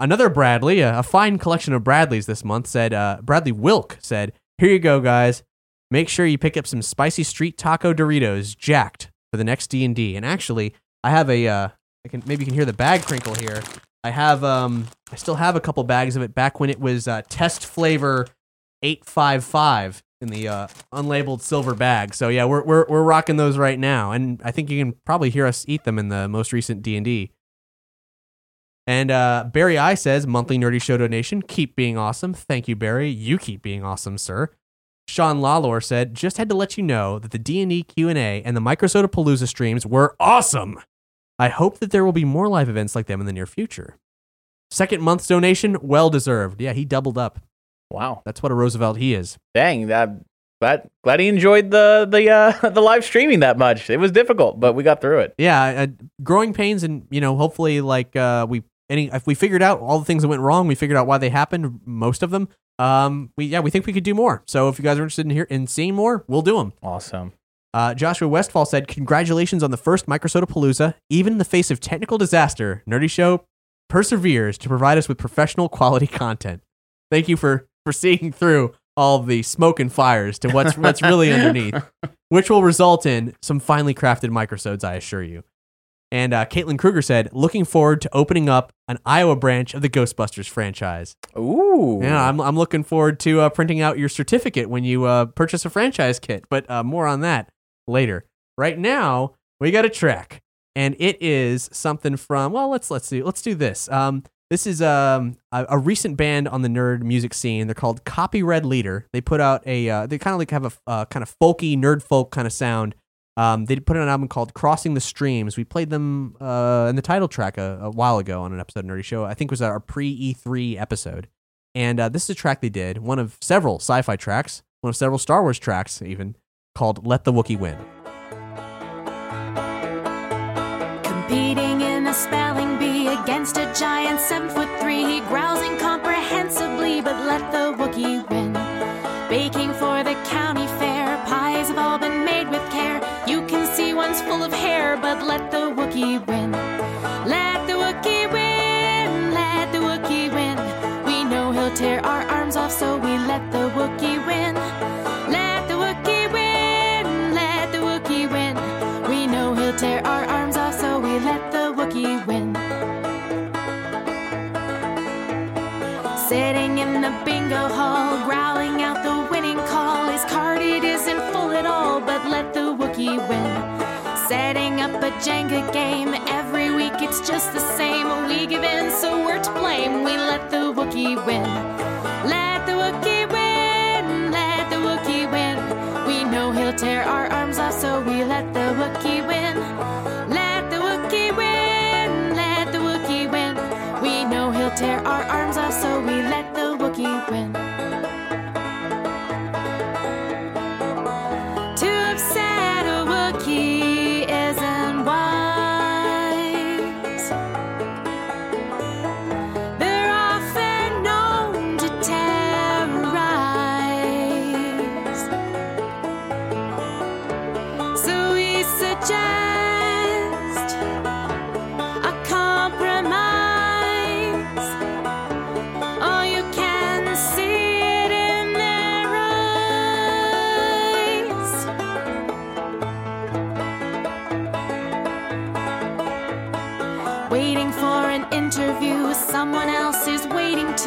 Another Bradley, a, a fine collection of Bradleys this month, said, uh, Bradley Wilk said, Here you go, guys. Make sure you pick up some spicy street taco Doritos, jacked, for the next D&D. And actually, I have a, uh, I can, maybe you can hear the bag crinkle here. I have, um, I still have a couple bags of it back when it was uh, test flavor 855 in the uh, unlabeled silver bag. So yeah, we're, we're, we're rocking those right now. And I think you can probably hear us eat them in the most recent D&D. And uh, Barry I says, monthly nerdy show donation. Keep being awesome. Thank you, Barry. You keep being awesome, sir. Sean Lalor said, just had to let you know that the D&D Q&A and the Microsoda Palooza streams were awesome. I hope that there will be more live events like them in the near future. Second month's donation, well deserved. Yeah, he doubled up. Wow. That's what a Roosevelt he is. Dang. That. Glad, glad he enjoyed the the uh, *laughs* the live streaming that much. It was difficult, but we got through it. Yeah, uh, growing pains, and you know, hopefully, like uh, we any if we figured out all the things that went wrong, we figured out why they happened, most of them. Um, we yeah, we think we could do more. So if you guys are interested in here in seeing more, we'll do them. Awesome. Uh, Joshua Westfall said, "Congratulations on the first Microsoda Palooza. Even in the face of technical disaster, Nerdy Show perseveres to provide us with professional quality content. Thank you for for seeing through all the smoke and fires to what's what's really *laughs* underneath, which will result in some finely crafted microsodes, I assure you." And uh, Caitlin Kruger said, "Looking forward to opening up an Iowa branch of the Ghostbusters franchise." Ooh. Yeah, I'm, I'm looking forward to uh, printing out your certificate when you uh, purchase a franchise kit, but uh, more on that later. Right now, we got a track, and it is something from. Well, let's let's see. Let's do this. Um, this is um a, a recent band on the nerd music scene. They're called Copy Red Leader. They put out a. Uh, they kind of like have a uh, kind of folky nerd folk kind of sound. Um, they put out an album called Crossing the Streams. We played them uh, in the title track a, a while ago on an episode of Nerdy Show. I think it was our pre E3 episode. And uh, this is a track they did, one of several sci fi tracks, one of several Star Wars tracks, even, called Let the Wookiee Win. Competing in a spelling bee against a giant seven foot three. He growls incomprehensibly, but let the Wookiee win. Baking but let the Wookiee win. Let the Wookiee win, let the Wookiee win. We know he'll tear our arms off, so we let the Wookiee win. Let the Wookiee win, let the Wookiee win. We know he'll tear our arms off, so we let the Wookiee win. Sitting in the bingo hall, growling out the winning call. His card it isn't full at all, but let the Wookiee win. Setting up a Jenga game every week, it's just the same. We give in, so we're to blame. We let the Wookiee win. Let the Wookiee win, let the Wookiee win. We know he'll tear our arms off, so we let the Wookiee win. Let the Wookiee win, let the Wookiee win. We know he'll tear our arms off, so we let the Wookiee win.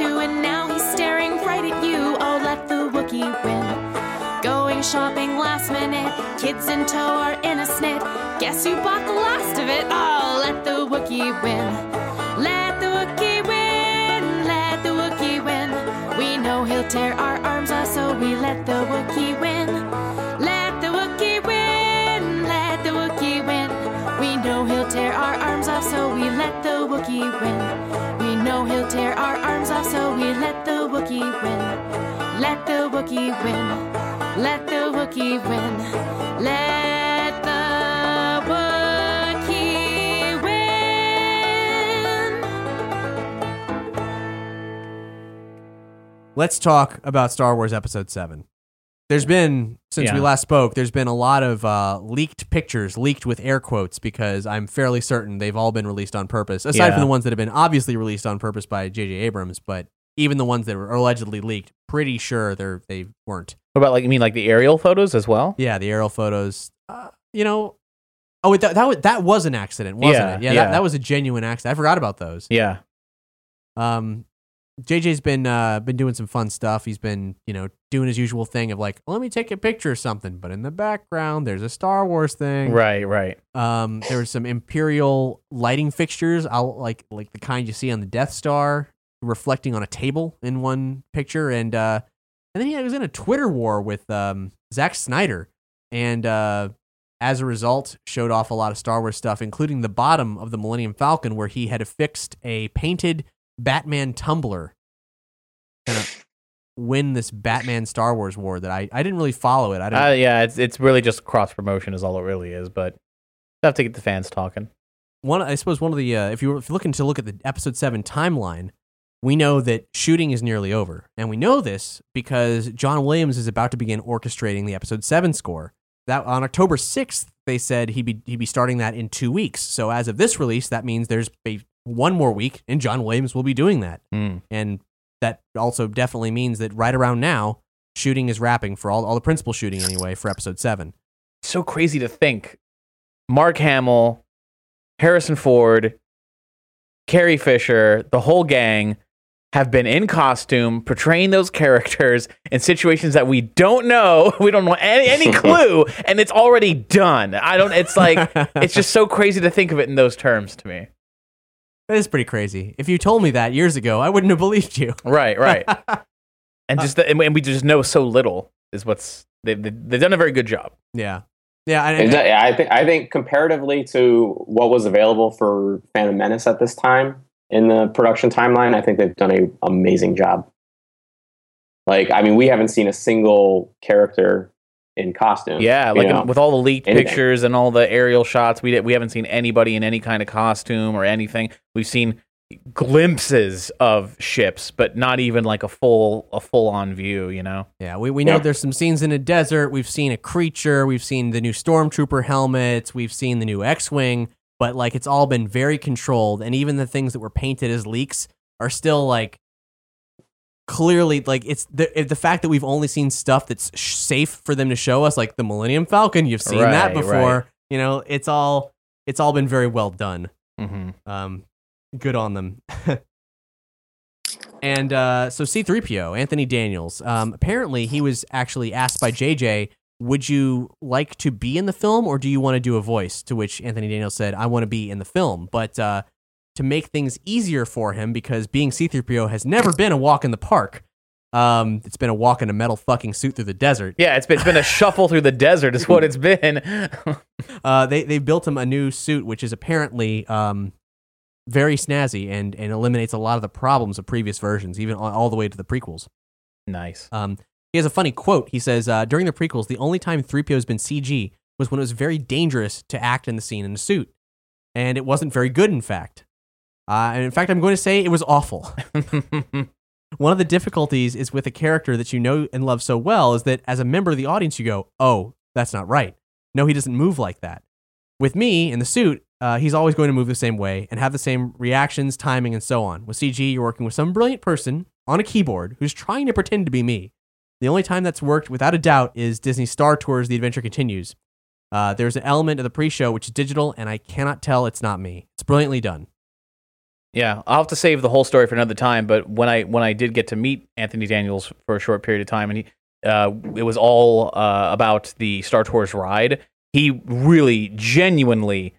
And now he's staring right at you. Oh, let the Wookiee win. Going shopping last minute, kids in tow are in a snit. Guess who bought the last of it? Oh, let the Wookiee win. Let the Wookiee win. Let the Wookiee win. We know he'll tear our arms off, so we let the Wookiee win. Tear our arms off, so we let the Wookiee win. We know he'll tear our arms off, so we let the Wookiee win. Let the Wookiee win. Let the Wookiee win. Let the Wookiee win. Let's talk about Star Wars Episode 7. There's been, since we last spoke, there's been a lot of uh, leaked pictures, leaked with air quotes, because I'm fairly certain they've all been released on purpose, aside Yeah. from the ones that have been obviously released on purpose by J.J. Abrams, but even the ones that were allegedly leaked, pretty sure they're, they weren't. What about like you mean like the aerial photos as well? Yeah, the aerial photos, uh, you know. Oh, wait, that, that, was, that was an accident, wasn't Yeah, it? Yeah, yeah. That, that was a genuine accident. I forgot about those. Yeah. Um, JJ's been uh, been doing some fun stuff. He's been you know doing his usual thing of like, let me take a picture of something, but in the background there's a Star Wars thing. Right, right. Um, there was some Imperial lighting fixtures, I'll like like the kind you see on the Death Star, reflecting on a table in one picture, and uh, and then he was in a Twitter war with um Zack Snyder, and uh, as a result, showed off a lot of Star Wars stuff, including the bottom of the Millennium Falcon, where he had affixed a painted Batman Tumbler kind of win this Batman Star Wars war that I, I didn't really follow it. I didn't. Uh, yeah, it's it's really just cross promotion is all it really is, but have to get the fans talking. one I suppose one of the uh, if you were if you're looking to look at the episode seven timeline, we know that shooting is nearly over, and we know this because John Williams is about to begin orchestrating the episode seven score. That on October sixth, they said he'd be he'd be starting that in two weeks. So as of this release, that means there's a, one more week, and John Williams will be doing that. Mm. And that also definitely means that right around now, shooting is wrapping for all all the principal shooting anyway for episode seven. So crazy to think. Mark Hamill, Harrison Ford, Carrie Fisher, the whole gang have been in costume portraying those *laughs* characters in situations that we don't know, *laughs* we don't know any, any *laughs* clue, and it's already done. I don't. It's like it's just so crazy to think of it in those terms to me. That is pretty crazy. If you told me that years ago, I wouldn't have believed you. Right, right. *laughs* and just uh, the, and we- just know so little is what's they've they've done a very good job. Yeah. Yeah. I, Is that- yeah, I think I think comparatively to what was available for Phantom Menace at this time in the production timeline, I think they've done an amazing job. Like, I mean, we haven't seen a single character in costume. Yeah, like know? with all the leaked anything. pictures and all the aerial shots, we we haven't seen anybody in any kind of costume or anything. We've seen glimpses of ships, but not even like a full a full on view. You know? yeah. We, we know Yeah. there's some scenes in a desert. We've seen a creature. We've seen the new Stormtrooper helmets. We've seen the new X Wing. But like it's all been very controlled. And even the things that were painted as leaks are still like clearly like it's the, the fact that we've only seen stuff that's sh- safe for them to show us, like the Millennium Falcon. You've seen that before. right. You know, it's all it's all been very well done. Mm-hmm. Um, good on them. *laughs* and uh, so C3PO, Anthony Daniels, um, apparently he was actually asked by JJ, would you like to be in the film or do you want to do a voice? To which Anthony Daniels said, I want to be in the film. But uh, to make things easier for him, because being C3PO has never been a walk in the park, um, it's been a walk in a metal fucking suit through the desert. Yeah, it's been it's been a shuffle through the desert, is what it's *laughs* been. Uh, they they built him a new suit, which is apparently um, very snazzy and and eliminates a lot of the problems of previous versions, even all, the way to the prequels. nice. Um, he has a funny quote. He says, uh, "During the prequels, the only time 3PO has been CG was when it was very dangerous to act in the scene in a suit, and it wasn't very good, in fact. Uh, and in fact, I'm going to say it was awful. *laughs* One of the difficulties is with a character that you know and love so well is that as a member of the audience, you go, "Oh, that's not right. No, he doesn't move like that." With me in the suit, uh, he's always going to move the same way and have the same reactions, timing, and so on. With CG, you're working with some brilliant person on a keyboard who's trying to pretend to be me. The only time that's worked, without a doubt, is Disney Star Tours The Adventure Continues. Uh, there's an element of the pre show which is digital, and I cannot tell it's not me. It's brilliantly done. Yeah, I'll have to save the whole story for another time. But when I when I did get to meet Anthony Daniels for a short period of time, and he, uh, it was all uh, about the Star Tours ride. He really, genuinely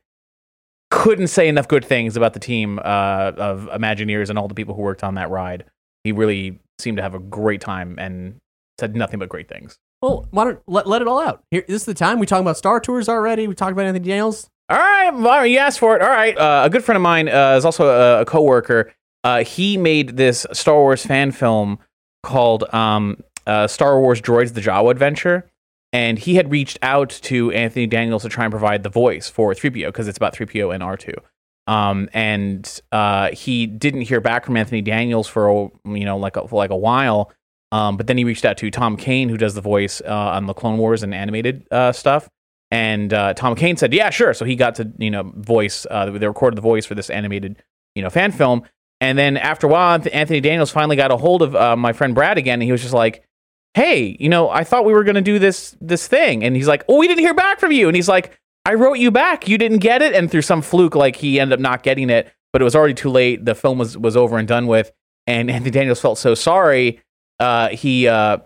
couldn't say enough good things about the team uh, of Imagineers and all the people who worked on that ride. He really seemed to have a great time and said nothing but great things. Well, why don't let, let it all out? Here, this is the time we talking about Star Tours already. We talked about Anthony Daniels. All right, you asked for it. All right, uh, a good friend of mine uh, is also a, a coworker. Uh, he made this Star Wars fan film called um, uh, Star Wars Droids: The Jawa Adventure, and he had reached out to Anthony Daniels to try and provide the voice for 3PO because it's about 3PO and R2. Um, and uh, he didn't hear back from Anthony Daniels for you know like a, like a while. Um, but then he reached out to Tom Kane, who does the voice uh, on the Clone Wars and animated stuff. And uh, Tom Kane said, "Yeah, sure." So he got to you know voice. Uh, they recorded the voice for this animated you know fan film. And then after a while, Anthony Daniels finally got a hold of uh, my friend Brad again, and he was just like, "Hey, you know, I thought we were going to do this this thing." And he's like, "Oh, we didn't hear back from you." And he's like, "I wrote you back. You didn't get it." And through some fluke, like he ended up not getting it, but it was already too late. The film was was over and done with. And Anthony Daniels felt so sorry uh, he uh,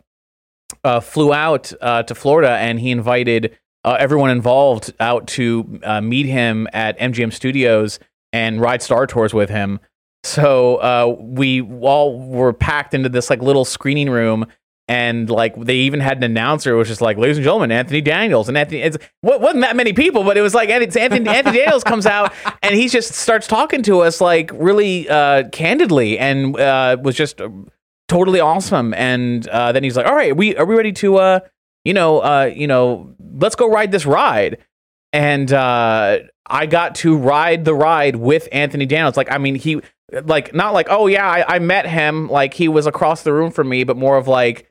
uh, flew out uh, to Florida and he invited uh, everyone involved out to uh, meet him at MGM Studios and ride Star Tours with him. So we all were packed into this like little screening room. And like they even had an announcer, which is like, "Ladies and gentlemen, Anthony Daniels." And Anthony, it wasn't that many people, but it was like Anthony, Anthony Daniels comes out *laughs* and he just starts talking to us like really candidly, and was just totally awesome. And uh, then he's like, "All right, are we are we ready to uh, you know, uh, you know, let's go ride this ride." And uh, I got to ride the ride with Anthony Daniels. Like, I mean, he like not like, oh yeah, I, I met him. Like he was across the room from me, but more of like,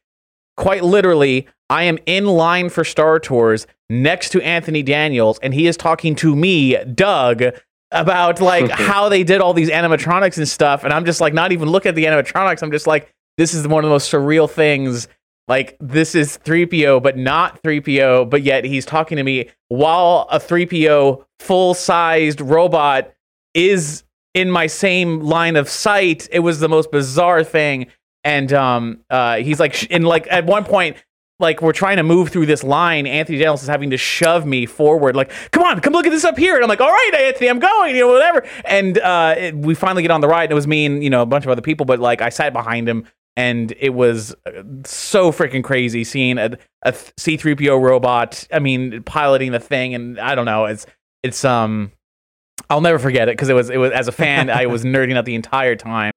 quite literally, I am in line for Star Tours next to Anthony Daniels, and he is talking to me, Doug, about like *laughs* how they did all these animatronics and stuff. And I'm just like, not even look at the animatronics. I'm just like, this is one of the most surreal things. Like this is 3PO, but not 3PO, but yet he's talking to me while a 3PO full sized robot is in my same line of sight. It was the most bizarre thing. And um, uh, he's like, in like at one point, like we're trying to move through this line. Anthony Daniels is having to shove me forward, like, come on, come look at this up here. And I'm like, all right, Anthony, I'm going, you know, whatever. And uh, it, we finally get on the ride. And it was me and, you know, a bunch of other people, but like I sat behind him and it was uh, so freaking crazy seeing a, a C3PO robot. I mean, piloting the thing, and I don't know. It's it's um, I'll never forget it because it was it was as a fan, I was *laughs* nerding out the entire time.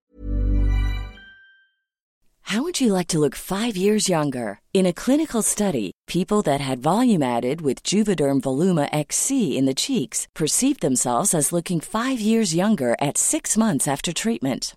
How would you like to look five years younger? In a clinical study, people that had volume added with Juvederm Voluma XC in the cheeks perceived themselves as looking five years younger at six months after treatment.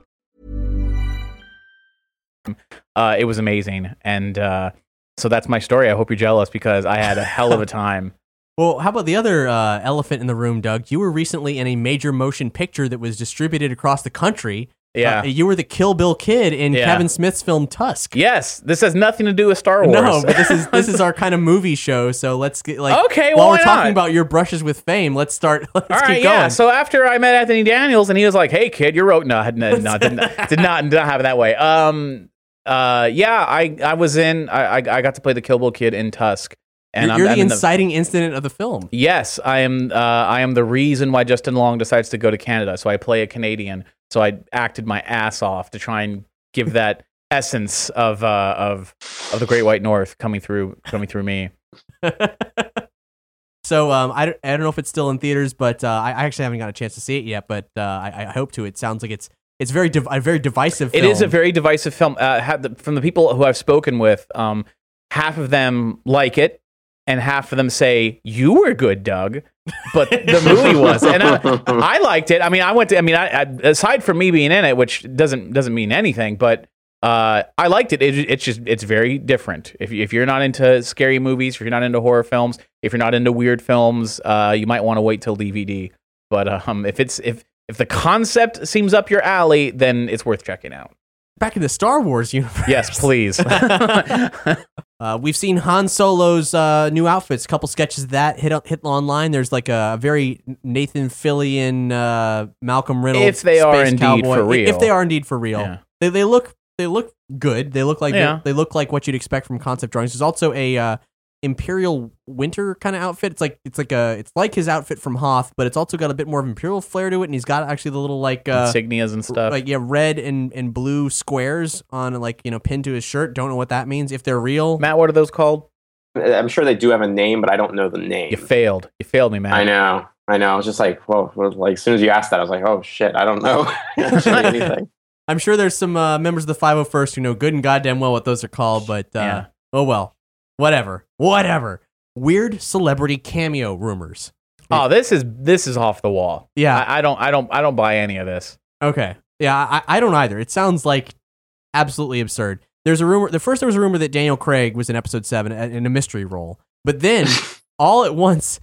Uh, it was amazing, and uh, so that's my story. I hope you're jealous because I had a hell of a *laughs* time. Well, how about the other uh, elephant in the room, Doug? You were recently in a major motion picture that was distributed across the country Yeah. Uh, you were the Kill Bill kid in Yeah. Kevin Smith's film Tusk. Yes, this has nothing to do with Star Wars. No, but this is this is *laughs* our kind of movie show. So let's get like Okay, while we're talking not? about your brushes with fame, let's start. *laughs* Let's All keep going. yeah. So after I met Anthony Daniels, and he was like, "Hey, kid, you're wrote." No, no, no, did not, did not, did not have it that way. Um, uh, yeah, I, I was in. I, I, got to play the Kill Bill kid in Tusk, and you're, I'm, you're I'm the in inciting incident of the film. Yes, I am. Uh, I am the reason why Justin Long decides to go to Canada. So I play a Canadian. So I acted my ass off to try and give that *laughs* essence of uh, of of the Great White North coming through coming through me. *laughs* So um, I, don't, I don't know if it's still in theaters, but uh, I, I actually haven't got a chance to see it yet. But uh, I, I hope to. It sounds like it's it's very div- a very divisive. It Film. is a very divisive film. Uh, had the, from the people who I've spoken with, um, half of them like it, and half of them say you were good, Doug, but the movie was, and I, I liked it. I mean, I went to. I mean, I, I, aside from me being in it, which doesn't doesn't mean anything, but uh, I liked it. it. It's just it's very different. If if you're not into scary movies, if you're not into horror films, if you're not into weird films, uh, you might want to wait till DVD. But um, if it's if if the concept seems up your alley, then it's worth checking out. back in the Star Wars universe. Yes, please. *laughs* *laughs* Uh, we've seen Han Solo's uh, new outfits. A couple sketches of that hit hit online. There's like a very Nathan Fillion, uh, Malcolm Reynolds. If they are indeed cowboy. for real. If they are indeed for real, Yeah. they they look they look good. They look like Yeah. they look like what you'd expect from concept drawings. There's also a uh, Imperial winter kind of outfit. It's like it's like a it's like his outfit from Hoth, but it's also got a bit more of Imperial flair to it, and he's got actually the little like uh, Insignias and stuff. like yeah, red and, and blue squares on like you know pinned to his shirt. Don't know what that means. If they're real, Matt, what are those called? I'm sure they do have a name, but I don't know the name. You failed. You failed me, Matt. I know. I know. I was just like, well, well, like as soon as you asked that, I was like, oh shit, I don't know *laughs* *laughs* anything. I'm sure there's some uh, members of the 501st who know good and goddamn well what those are called, but uh, Yeah. oh well, whatever, whatever. Weird celebrity cameo rumors. Oh, this is this is off the wall. Yeah. I, I don't I don't I don't buy any of this. Okay. Yeah, I, I don't either. It sounds like absolutely absurd. There's a rumor. The first there was a rumor that Daniel Craig was in Episode Seven uh, in a mystery role, but then *laughs* all at once,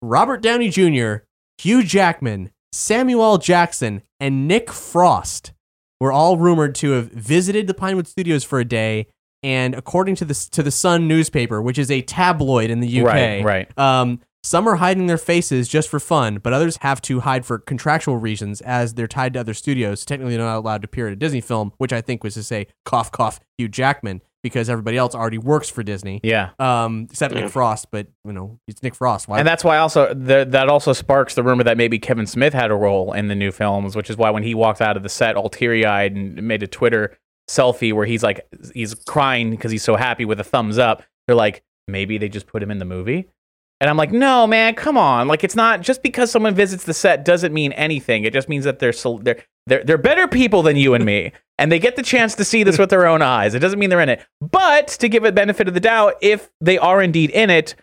Robert Downey Jr., Hugh Jackman, Samuel Jackson, and Nick Frost were all rumored to have visited the Pinewood Studios for a day. And according to the to the Sun newspaper, which is a tabloid in the UK, Right, right. um, some are hiding their faces just for fun, but others have to hide for contractual reasons as they're tied to other studios. Technically, they're not allowed to appear in a Disney film, which I think was to say cough cough Hugh Jackman because everybody else already works for Disney. Yeah. Um, except Nick *clears throat* Frost, but you know it's Nick Frost. Why? And that's why also the, that also sparks the rumor that maybe Kevin Smith had a role in the new films, which is why when he walked out of the set all teary eyed and made a Twitter selfie where he's like he's crying because he's so happy with a thumbs up. They're like, maybe they just put him in the movie. And I'm like, no, man, come on. Like, it's not just because someone visits the set doesn't mean anything. It just means that they're so, they're they're they're better people than you and me, and they get the chance to see this with their own eyes. It doesn't mean they're in it, but to give it benefit of the doubt, if they are indeed in it,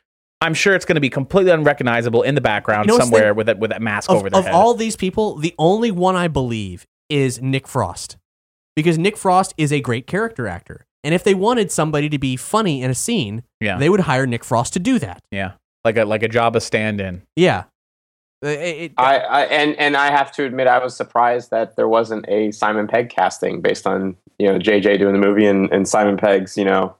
I'm sure it's going to be completely unrecognizable in the background You know somewhere the- with that with that mask of, over their of head. all these people, the only one I believe is Nick Frost, because Nick Frost is a great character actor, and if they wanted somebody to be funny in a scene, Yeah. they would hire Nick Frost to do that. yeah, like a like a job of stand-in. Yeah. Uh, it- it- I, I and and I have to admit, I was surprised that there wasn't a Simon Pegg casting based on you know JJ doing the movie and, and Simon Pegg's you know.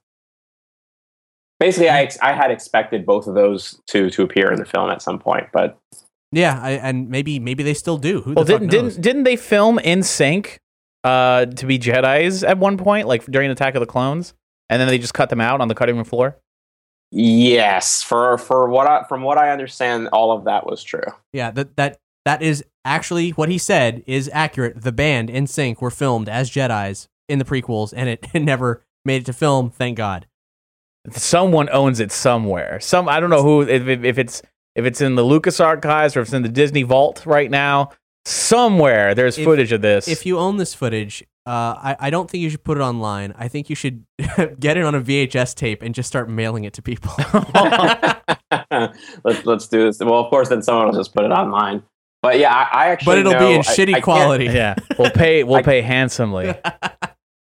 Basically, I ex- I had expected both of those to to appear in the film at some point, but yeah, I, and maybe maybe they still do. Who Well, the didn't knows? didn't didn't they film NSYNC uh, to be Jedi's at one point, like during Attack of the Clones, and then they just cut them out on the cutting room floor? yes, for for what I from what I understand, all of that was true. Yeah, that that that is actually what he said is accurate. The band NSYNC were filmed as Jedi's in the prequels, and it, *laughs* it never made it to film. Thank God. Someone owns it somewhere. Some I don't know who if, if, if it's if it's in the Lucas archives or if it's in the Disney vault right now. Somewhere there's If- footage of this. If you own this footage, uh, I I don't think you should put it online. I think you should *laughs* get it on a VHS tape and just start mailing it to people. *laughs* let's let's do this. Well, of course, then someone will just put it online. But yeah, I, I actually. but it'll know- be in I- shitty I quality. *laughs* yeah, we'll pay we'll I- pay handsomely.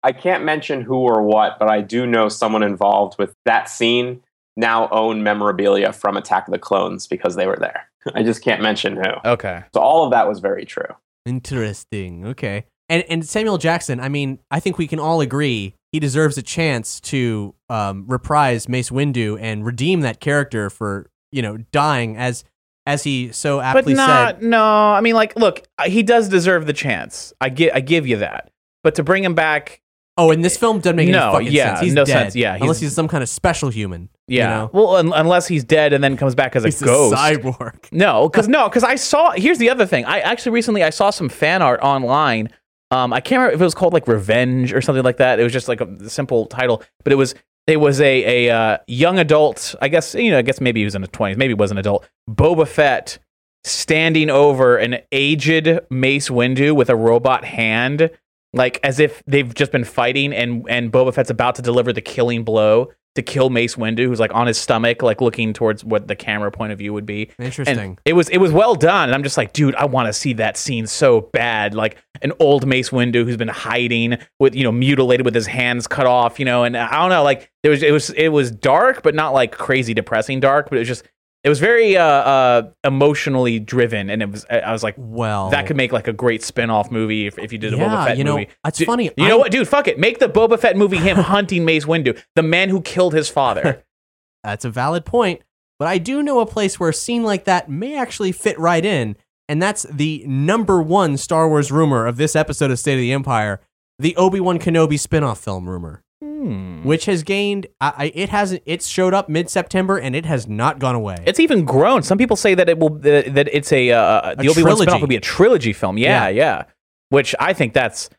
I can't mention who or what, but I do know someone involved with that scene now own memorabilia from Attack of the Clones because they were there. *laughs* I just can't mention who. Okay. So all of that was very true. Interesting. Okay. And and Samuel Jackson, I mean, I think we can all agree he deserves a chance to um, reprise Mace Windu and redeem that character for you know dying as as he so aptly but aptly not said. no. I mean, like, look, he does deserve the chance. I give I give you that. But to bring him back, Oh, in this film doesn't make No, any fucking yeah, sense. He's no dead. sense. Yeah, he's- unless he's some kind of special human. you yeah. know? Well, un- unless he's dead and then comes back as a he's ghost. a cyborg. *laughs* No, because no, because I saw. Here's the other thing. I actually recently I saw some fan art online. Um, I can't remember if it was called like Revenge or something like that. It was just like a simple title, but it was it was a a uh, young adult. I guess you know. I guess maybe he was in his twenties. Maybe he was an adult. Boba Fett standing over an aged Mace Windu with a robot hand, like as if they've just been fighting, and and Boba Fett's about to deliver the killing blow to kill Mace Windu, who's like on his stomach, like looking towards what the camera point of view would be. Interesting. And it was it was well done, and I'm just like, dude, I want to see that scene so bad. Like an old Mace Windu who's been hiding with you know mutilated with his hands cut off, you know, and uh, I don't know, like there was it was it was dark, but not like crazy depressing dark, but it was just it was very uh, uh, emotionally driven, and it was I I was like, well, that could make like a great spin-off movie if, if you did a Yeah, Boba Fett you know, movie. it's Du- funny, You know what, dude? Fuck it. Make the Boba Fett movie him *laughs* hunting Mace Windu, the man who killed his father. *laughs* That's a valid point. But I do know a place where a scene like that may actually fit right in, and that's the number one Star Wars rumor of this episode of State of the Empire, the Obi Wan Kenobi spin-off film rumor, Hmm. which has gained. I, I, it hasn't. It's showed up mid September, and it has not gone away. It's even grown. Some people say that it will that, that it's a uh, the Obi Wan trilogy. spinoff will be a trilogy film. Yeah, Yeah. yeah, Which I think that's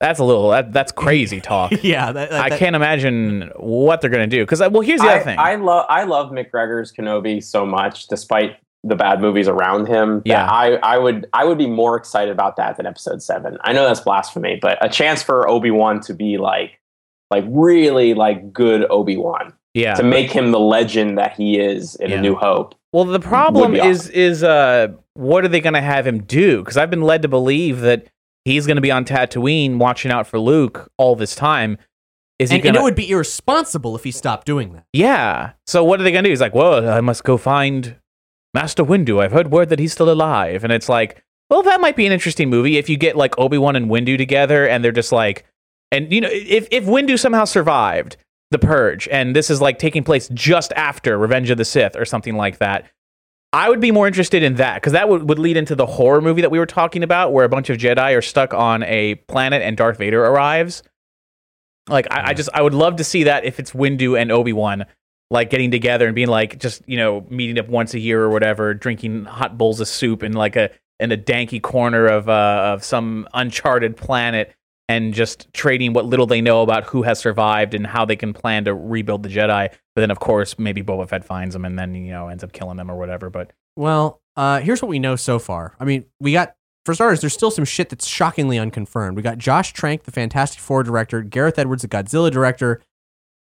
that's a little that, that's crazy talk. *laughs* yeah, that, that- I that- can't imagine what they're gonna do. Because well, here's the I, other thing. I love I love McGregor's Kenobi so much, despite the bad movies around him. Yeah. I, I would I would be more excited about that than Episode Seven. I know that's blasphemy, but a chance for Obi Wan to be like like really like good Obi Wan yeah. to make him the legend that he is in Yeah. A New Hope. Well, the problem be is is uh, what are they going to have him do? Because I've been led to believe that he's going to be on Tatooine watching out for Luke all this time. Is he and, going and it to? would be irresponsible if he stopped doing that. yeah. So what are they going to do? He's like, well, I must go find Master Windu. I've heard word that he's still alive, and it's like, well, that might be an interesting movie if you get like Obi Wan and Windu together, and they're just like, and you know, if if Windu somehow survived the Purge, and this is like taking place just after Revenge of the Sith or something like that. I would be more interested in that because that would, would lead into the horror movie that we were talking about, where a bunch of Jedi are stuck on a planet and Darth Vader arrives. Like, I, I just, I would love to see that if it's Windu and Obi Wan, like getting together and being like, just you know, meeting up once a year or whatever, drinking hot bowls of soup in like a in a danky corner of uh, of some uncharted planet, and just trading what little they know about who has survived and how they can plan to rebuild the Jedi. But then, of course, maybe Boba Fett finds them and then you know ends up killing them or whatever. But Well, uh, here's what we know so far. I mean, we got for starters, there's still some shit that's shockingly unconfirmed. We got Josh Trank, the Fantastic Four director, Gareth Edwards, the Godzilla director,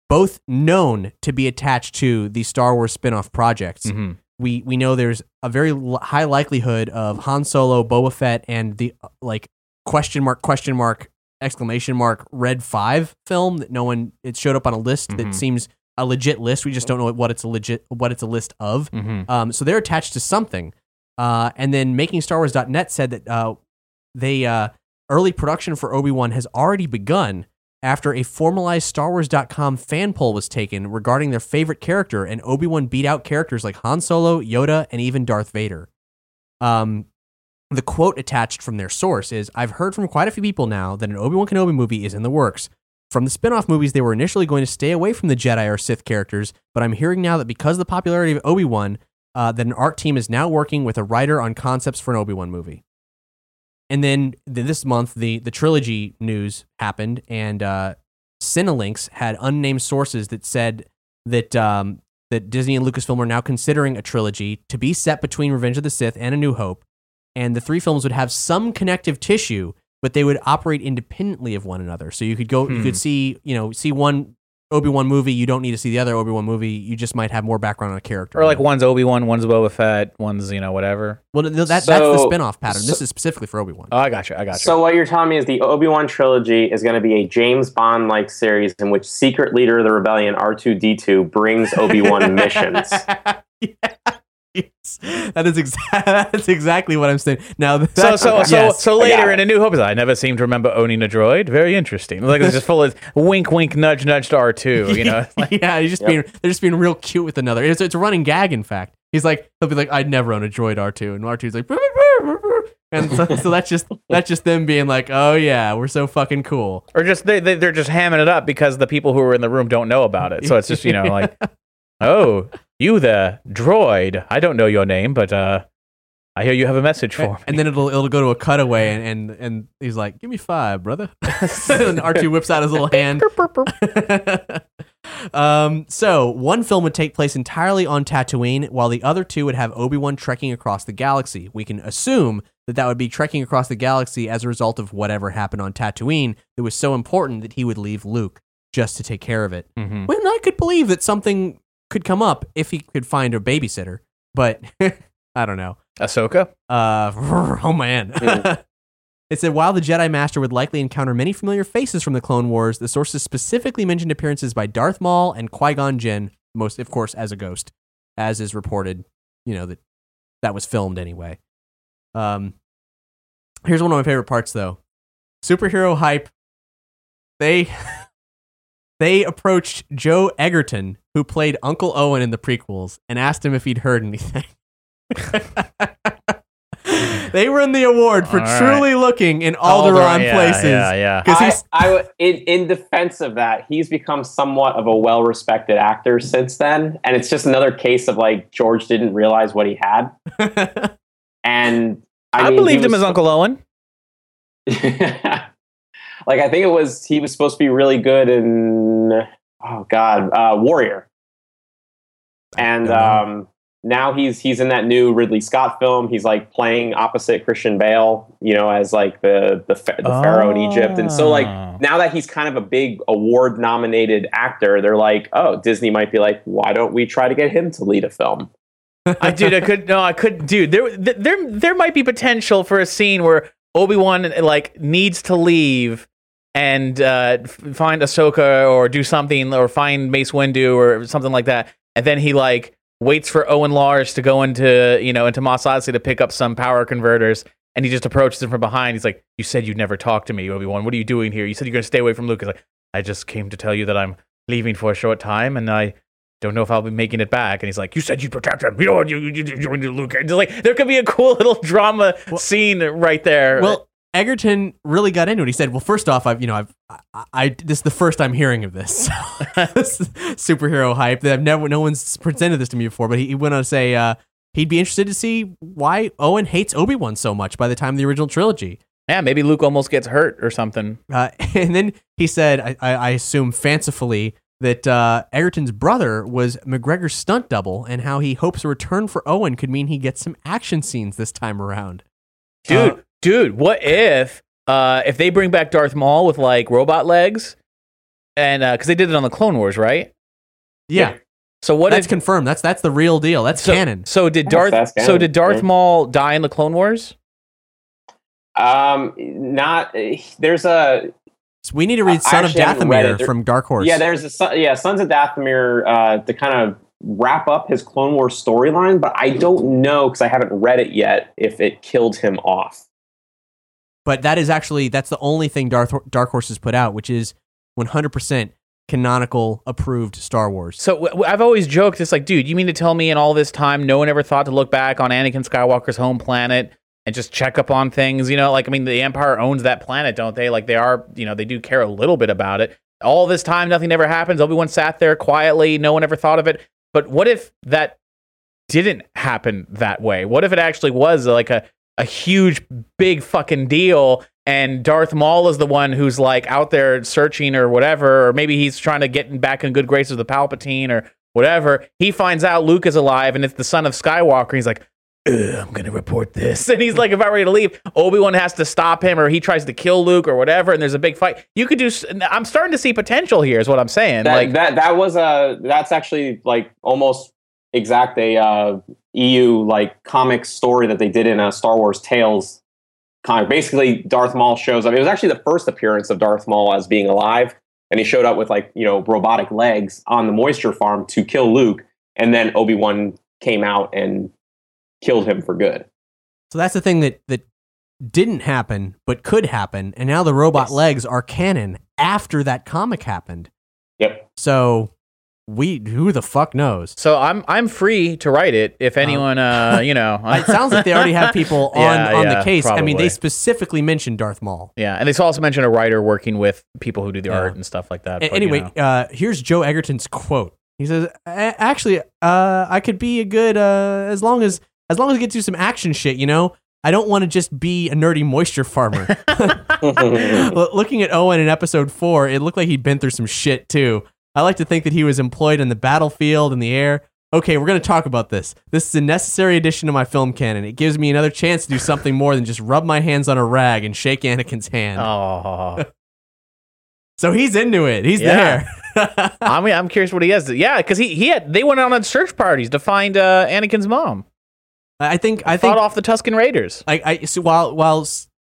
both known to be attached to the Star Wars spin-off projects. Mhm. We we know there's a very l- high likelihood of Han Solo, Boba Fett, and the uh, like question mark question mark exclamation mark Red Five film that no one it showed up on a list Mhm. that seems a legit list. We just don't know what it's a legit what it's a list of. Mhm. Um, so they're attached to something. Uh, and then MakingStarWars.net said that uh, they uh, early production for Obi Wan has already begun after a formalized StarWars.com fan poll was taken regarding their favorite character, and Obi Wan beat out characters like Han Solo, Yoda, and even Darth Vader. Um, the quote attached from their source is I've heard from quite a few people now that an Obi Wan Kenobi movie is in the works. From the spin off movies, they were initially going to stay away from the Jedi or Sith characters, but I'm hearing now that because of the popularity of Obi Wan, uh, that an art team is now working with a writer on concepts for an Obi Wan movie. And then th- this month, the, the trilogy news happened, and uh, Cinelinx had unnamed sources that said that um, that Disney and Lucasfilm are now considering a trilogy to be set between Revenge of the Sith and A New Hope, and the three films would have some connective tissue, but they would operate independently of one another. So you could go, you Hmm. could see, you know, see one Obi Wan movie. You don't need to see the other Obi Wan movie. You just might have more background on a character. or like one's Obi Wan, one's Boba Fett, one's you know whatever. well, no, that, that's the So- spin off pattern. this is specifically for Obi Wan. Oh, I got you. I got you. So what you're telling me is the Obi Wan trilogy is going to be a James Bond like series in which secret leader of the rebellion R2D2 brings Obi Wan missions. *laughs* *laughs* that is exactly *laughs* that's exactly what I'm saying. Now, So that's, so so yes. so later in A New Hope, I never seem to remember owning a droid. Very interesting. Like it's just full of wink, wink, nudge, nudge to R two. You *laughs* know, yeah, he's just being they're just being real cute with another. It's, it's a running gag, in fact. He's like he'll be like, "I'd never own a droid R two, and R 2s like, "Brr, brr, brr, brr." and so, so that's just that's just them being like, "Oh yeah, we're so fucking cool." or just they, they they're just hamming it up because the people who are in the room don't know about it. So it's just you know like, *laughs* oh, you the droid. I don't know your name, but uh, I hear you have a message for me. And then it'll it'll go to a cutaway, and and, and he's like, "Give me five, brother." *laughs* and R two whips out his little hand. *laughs* um, so one film would take place entirely on Tatooine, while the other two would have Obi Wan trekking across the galaxy. We can assume that that would be trekking across the galaxy as a result of whatever happened on Tatooine that was so important that he would leave Luke just to take care of it. Mhm. When I could believe that something could come up if he could find a babysitter, but *laughs* I don't know. Ahsoka. Uh, *laughs* oh man. *laughs* it said while the Jedi Master would likely encounter many familiar faces from the Clone Wars, the sources specifically mentioned appearances by Darth Maul and Qui Gon Jinn, most of course as a ghost, as is reported. You know that that was filmed anyway. Um, here's one of my favorite parts though. Superhero hype. They they approached Joel Edgerton, who played Uncle Owen in the prequels, and asked him if he'd heard anything. *laughs* they won the award for All right. truly looking in Alderaan Alderaan, yeah, places. yeah, yeah. Because I, he's in, in defense of that, he's become somewhat of a well-respected actor since then, and it's just another case of like George didn't realize what he had. *laughs* and I, I, mean, he believed him as Uncle Owen. *laughs* like I think it was he was supposed to be really good in oh god, uh, Warrior, and um, now he's he's in that new Ridley Scott film. He's like playing opposite Christian Bale, you know, as like the the, the pharaoh in Egypt, and so like Oh. now that he's kind of a big award nominated actor, they're like, oh, Disney might be like, why don't we try to get him to lead a film? I dude, I could no, I could, dude. There, there, there might be potential for a scene where Obi Wan like needs to leave and uh, find Ahsoka or do something or find Mace Windu or something like that, and then he like waits for Owen Lars to go into you know into Mos Eisley to pick up some power converters. And he just approaches him from behind. He's like, "You said you'd never talk to me, Obi Wan. What are you doing here? You said you're going to stay away from Luke." He's like, "I just came to tell you that I'm leaving for a short time, and I don't know if I'll be making it back. And he's like, "You said you'd protect him. You know? You you you joined Luke." And like there could be a cool little drama scene right there. Well, Edgerton really got into it. He said, "Well, first off, I've you know I've I, I this is the first I'm hearing of this, *laughs* This superhero hype that I've never no one's presented this to me before." But he, he went on to say uh, he'd be interested to see why Owen hates Obi Wan so much by the time of the original trilogy. yeah, maybe Luke almost gets hurt or something. Uh, *laughs* and then he said, I, I, I assume fancifully, that uh, Edgerton's brother was McGregor's stunt double, and how he hopes a return for Owen could mean he gets some action scenes this time around. Dude, Uh, dude, what if uh if they bring back Darth Maul with like robot legs, and uh because they did it on the Clone Wars, right? yeah, So what that's if confirmed. That's that's the real deal. That's so, canon. So did Yes, Darth? that's So did Darth yeah. Maul die in the Clone Wars? Um, not there's a So we need to read I Son of actually Dathomir from Dark Horse. Yeah, there's a son- yeah Sons of Dathomir uh, to kind of wrap up his Clone Wars storyline, but I don't know because I haven't read it yet if it killed him off. but that is actually that's the only thing Darth, Dark Horse has put out, which is 100% canonical approved Star Wars. So w- w- I've always joked, it's like, dude, you mean to tell me in all this time, no one ever thought to look back on Anakin Skywalker's home planet and just check up on things? You know, like I mean, the Empire owns that planet, don't they? Like they are, you know, they do care a little bit about it. All this time, nothing ever happens. Obi Wan sat there quietly, no one ever thought of it. But what if that didn't happen that way? What if it actually was like a a huge, big fucking deal. And Darth Maul is the one who's like out there searching or whatever, or maybe he's trying to get back in good graces with the Palpatine or whatever. He finds out Luke is alive and it's the son of Skywalker. He's like, "Ugh, I'm gonna report this, *laughs* and he's like about ready to leave. Obi Wan has to stop him, or he tries to kill Luke or whatever. And there's a big fight. You could do. I'm starting to see potential here. Is what I'm saying. That, like that that was a that's actually like almost exact a uh, EU like comic story that they did in a Star Wars Tales comic. Basically, Darth Maul shows up. It was actually the first appearance of Darth Maul as being alive, and he showed up with like you know robotic legs on the moisture farm to kill Luke, and then Obi Wan came out and killed him for good. So that's the thing that that didn't happen but could happen, and now the robot Yes. legs are canon after that comic happened. Yep. So we who the fuck knows? So I'm I'm free to write it if anyone uh *laughs* you know. It sounds like they already have people *laughs* on Yeah, on yeah, the case. I mean, they specifically mentioned Darth Maul. Yeah, and they also mentioned a writer working with people who do the Yeah. art and stuff like that. A- but, you anyway, know. uh, here's Joel Edgerton's quote. He says, "A- "Actually, uh, I could be a good uh, as long as as long as I get to some action shit. You know, I don't want to just be a nerdy moisture farmer." *laughs* *laughs* *laughs* Looking at Owen in episode four, it looked like he'd been through some shit too. I like to think that he was employed in the battlefield in the air. Okay, we're going to talk about this. This is a necessary addition to my film canon. It gives me another chance to do something more than just rub my hands on a rag and shake Anakin's hand. Oh, So he's into it. He's Yeah. there. I mean, I'm curious what he has. Yeah, because he he had they went out on search parties to find uh, Anakin's mom. I think I Fought think off the Tuscan Raiders. I, I so while while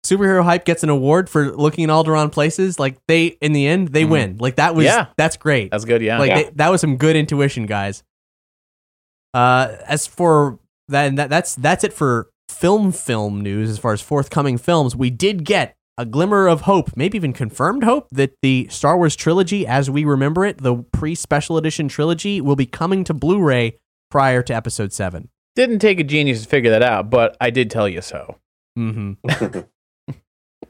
superhero hype gets an award for looking in Alderaan places, like they in the end they win. Like that was Mm-hmm. Yeah. that's great. That's good. Yeah. like Yeah. They, that was some good intuition, guys. Uh, as for that, and that that's that's it for film film news. As far as forthcoming films, we did get a glimmer of hope, maybe even confirmed hope, that the Star Wars trilogy, as we remember it, the pre special edition trilogy, will be coming to Blu-ray prior to Episode Seven. Didn't take a genius to figure that out, but I did tell you so. Mm-hmm. *laughs*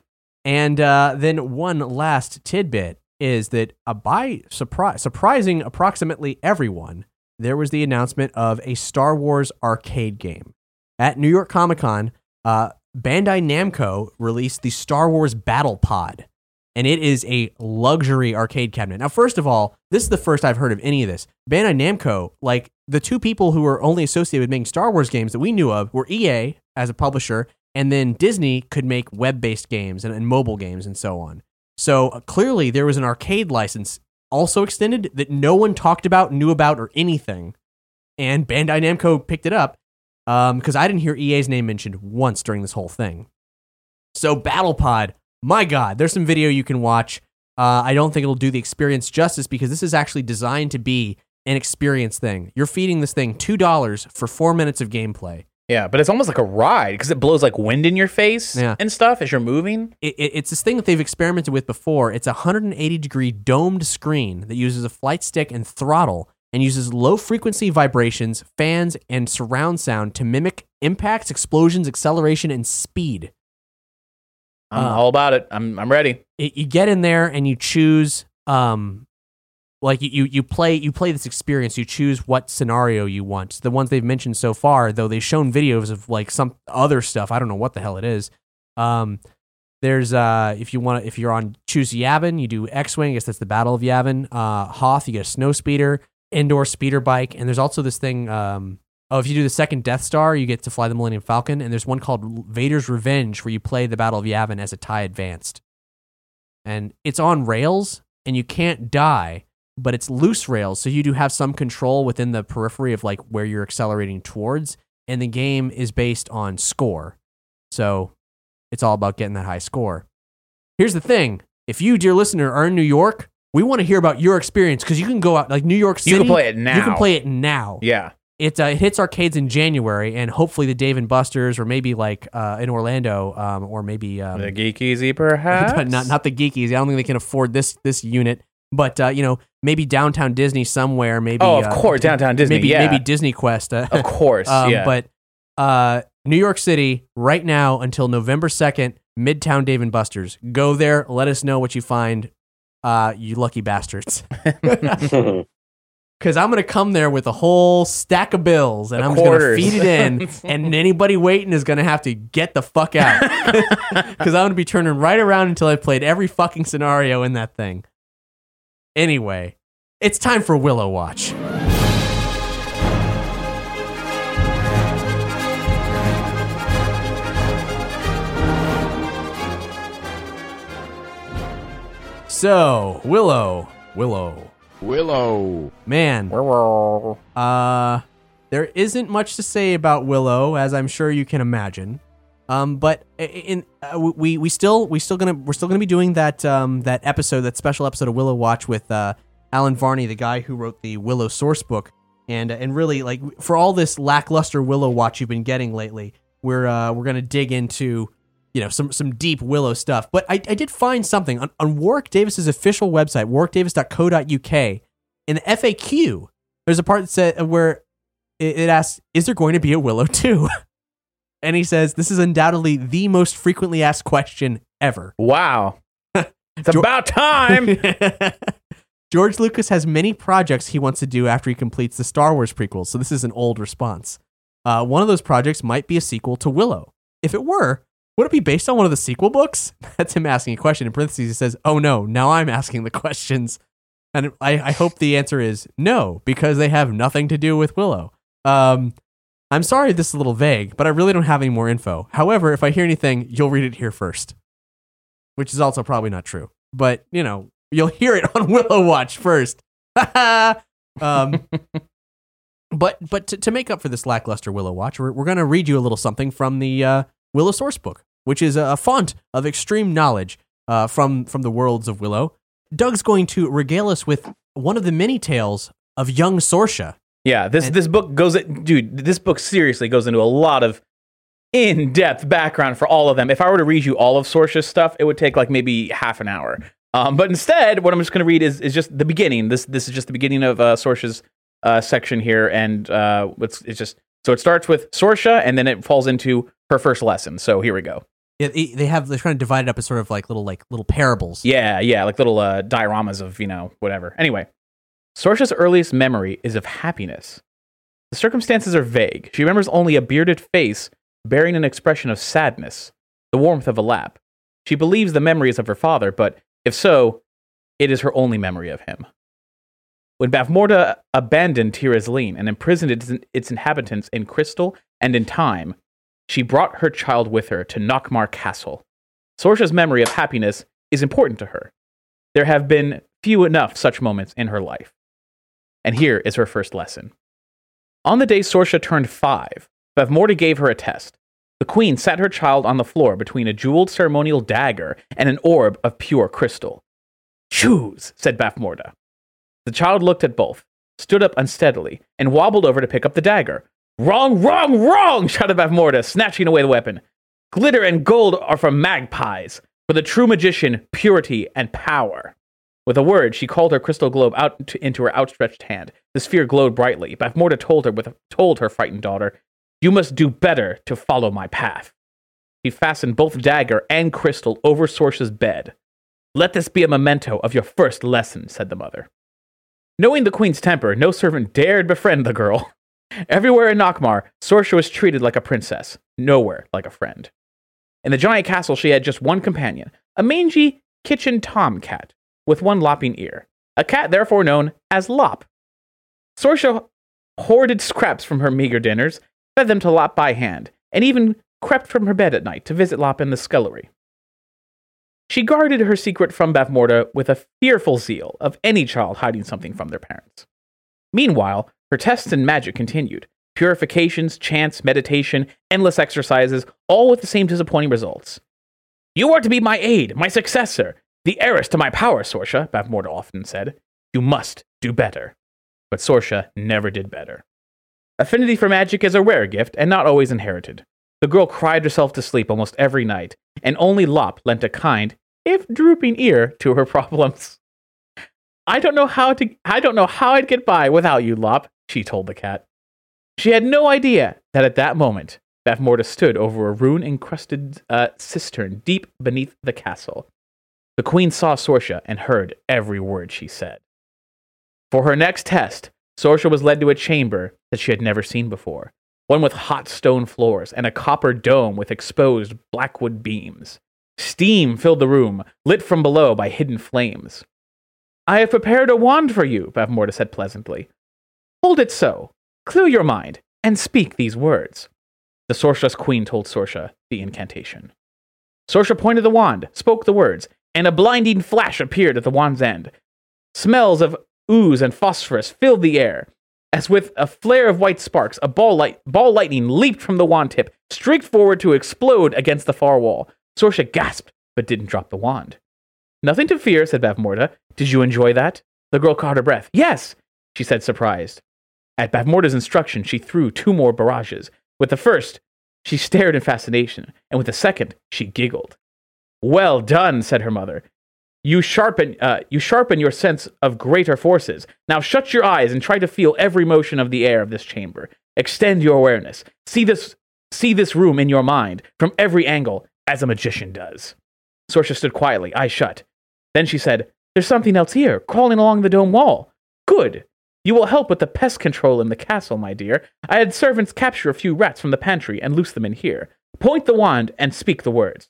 and uh, then one last tidbit is that uh, by surprise, surprising approximately everyone, there was the announcement of a Star Wars arcade game at New York Comic Con. Uh, Bandai Namco released the Star Wars Battle Pod, and it is a luxury arcade cabinet. Now, first of all, this is the first I've heard of any of this. Bandai Namco, like the two people who were only associated with making Star Wars games that we knew of, were EA as a publisher, and then Disney could make web based games and, and mobile games and so on. So uh, clearly, there was an arcade license also extended that no one talked about, knew about, or anything. And Bandai Namco picked it up because I didn't hear EA's name mentioned once during this whole thing. So BattlePod, my God, there's some video you can watch. Uh, I don't think it'll do the experience justice because this is actually designed to be an experience thing. You're feeding this thing two dollars for four minutes of gameplay. Yeah, but it's almost like a ride because it blows like wind in your face Yeah. and stuff as you're moving. It, it, it's this thing that they've experimented with before. It's a 180 degree domed screen that uses a flight stick and throttle and uses low frequency vibrations, fans, and surround sound to mimic impacts, explosions, acceleration, and speed. I'm Uh, all about it. I'm I'm ready. it, you get in there and you choose um like you, you play you play this experience. You choose what scenario you want. The ones they've mentioned so far though they've shown videos of like some other stuff. I don't know what the hell it is. Um there's uh if you want to if you're on choose yavin you do x-wing. I guess that's the battle of yavin. Uh hoth you get a snow speeder indoor speeder bike and there's also this thing um oh if you do the second death star you get to fly the millennium falcon and there's one called vader's revenge where you play the battle of yavin as a tie advanced. And it's on rails and you can't die but it's loose rails so you do have some control within the periphery of like where you're accelerating towards and the game is based on score. So it's all about getting that high score. Here's the thing. If you dear listener are in new york we want to hear about your experience because you can go out like new york city You can play it now. you can play it now. Yeah. It, uh, it hits arcades in January, and hopefully the Dave and Buster's, or maybe like uh, in Orlando, um, or maybe um, The Geek Easy, perhaps. *laughs* not not the geekies. I don't think they can afford this this unit, but uh, you know maybe downtown Disney somewhere. Maybe Oh, of uh, course, downtown Disney, Maybe yeah. maybe Disney Quest. Uh, Of course, *laughs* um, yeah. But uh, New York City right now until November second, Midtown Dave and Buster's. Go there. Let us know what you find. Uh, you lucky bastards. *laughs* Because I'm gonna come there with a whole stack of bills, and Of I'm just gonna quarters. feed it in, *laughs* and anybody waiting is gonna have to get the fuck out. *laughs* Because I'm gonna be turning right around until I've played every fucking scenario in that thing. Anyway, it's time for Willow Watch. So Willow, Willow, Willow. man. Uh, there isn't much to say about Willow, as I'm sure you can imagine. Um, but in uh, we we still we still gonna we're still gonna be doing that um that episode that special episode of Willow Watch with uh Allen Varney, the guy who wrote the Willow source book. and and really like for all this lackluster Willow watch you've been getting lately, we're uh, we're gonna dig into you know some some deep Willow stuff. But I, I did find something on, on Warwick Davis's official website, warwickdavis.co.uk. In the FAQ, there's a part that said where it, it asks, "Is there going to be a Willow 2? *laughs* and he says, "This is undoubtedly the most frequently asked question ever." *laughs* Wow. It's about time. *laughs* George Lucas has many projects he wants to do after he completes the Star Wars prequels, so this is an old response. Uh, one of those projects might be a sequel to Willow. If it were, would it be based on one of the sequel books? *laughs* That's him asking a question. In parentheses, he says, Oh no, now I'm asking the questions. And I, I hope the answer is no, because they have nothing to do with Willow. Um, I'm sorry this is a little vague, but I really don't have any more info. However, if I hear anything, you'll read it here first, which is also probably not true. But, you know, you'll hear it *laughs* on Willow Watch first. *laughs* um, but but to, to make up for this lackluster Willow Watch, we're, we're going to read you a little something from the uh, Willow source book, which is a, font of extreme knowledge uh, from from the worlds of Willow. Doug's going to regale us with one of the many tales of young Sorsha. Yeah, this this book goes, dude. This book seriously goes into a lot of in-depth background for all of them. If I were to read you all of Sorsha's stuff, it would take like maybe half an hour. Um, but instead, what I'm just going to read is, is just the beginning. This this is just the beginning of uh, Sorsha's uh, section here, and uh, it's it's just so it starts with Sorsha, and then it falls into her first lesson. So here we go. Yeah, they they have they're trying to divide it up as sort of like little like little parables. Yeah, yeah, like little uh, dioramas of you know whatever. Anyway, Sorsha's earliest memory is of happiness. The circumstances are vague. She remembers only a bearded face bearing an expression of sadness, the warmth of a lap. She believes the memory is of her father, but if so, it is her only memory of him. When Bavmorda abandoned Tir Asleen and imprisoned its, its inhabitants in crystal and in time, she brought her child with her to Nockmaar Castle. Sorsha's memory of happiness is important to her. There have been few enough such moments in her life. And here is her first lesson. On the day Sorsha turned five, Bavmorda gave her a test. The queen sat her child on the floor between a jeweled ceremonial dagger and an orb of pure crystal. Choose, said Bavmorda. The child looked at both, stood up unsteadily, and wobbled over to pick up the dagger. Wrong, wrong, wrong, *laughs* shouted Bavmorda, snatching away the weapon. Glitter and gold are for magpies. For the true magician, purity and power. With a word, she called her crystal globe out to, into her outstretched hand. The sphere glowed brightly. Bavmorda told her with told her frightened daughter, "You must do better to follow my path." He fastened both dagger and crystal over Sorsha's bed. Let this be a memento of your first lesson," said the mother. Knowing the queen's temper, no servant dared befriend the girl. *laughs* Everywhere in Nockmaar, Sorsha was treated like a princess, nowhere like a friend. In the giant castle, she had just one companion, a mangy kitchen tomcat with one lopping ear, a cat therefore known as Lop. Sorsha hoarded scraps from her meager dinners, fed them to Lop by hand, and even crept from her bed at night to visit Lop in the scullery. She guarded her secret from Bavmorda with a fearful zeal of any child hiding something from their parents. Meanwhile, her tests in magic continued purifications, chants, meditation, endless exercises, all with the same disappointing results. You are to be my aid, my successor, the heiress to my power, Sorsha, Bavmorda often said. You must do better. But Sorsha never did better. Affinity for magic is a rare gift and not always inherited. The girl cried herself to sleep almost every night, and only Lop lent a kind, if drooping ear to her *laughs* problems. I don't know how to I don't know how I'd get by without you, Lop, she told the cat. She had no idea that at that moment, Bavmorda stood over a rune encrusted uh, cistern deep beneath the castle. The queen saw Sorsha and heard every word she said. For her next test, Sorsha was led to a chamber that she had never seen before, one with hot stone floors and a copper dome with exposed blackwood beams. Steam filled the room, lit from below by hidden flames. I have prepared a wand for you, Bavmorda said pleasantly. Hold it so, clear your mind, and speak these words. The sorceress queen told Sorsha the incantation. Sorsha pointed the wand, spoke the words, and a blinding flash appeared at the wand's end. Smells of ooze and phosphorus filled the air. As with a flare of white sparks, a ball, light, ball lightning leaped from the wand tip, streaked forward to explode against the far wall. Sorsha gasped, but didn't drop the wand. Nothing to fear, said Bavmorda. Did you enjoy that? The girl caught her breath. Yes, she said, surprised. At Bavmorda's instruction, she threw two more barrages. With the first, she stared in fascination, and with the second, she giggled. Well done, said her mother. You sharpen, uh, you sharpen your sense of greater forces. Now shut your eyes and try to feel every motion of the air of this chamber. Extend your awareness. See this, see this room in your mind from every angle, as a magician does. Sorsha stood quietly, eyes shut. Then she said, There's something else here, crawling along the dome wall. Good. You will help with the pest control in the castle, my dear. I had servants capture a few rats from the pantry and loose them in here. Point the wand and speak the words.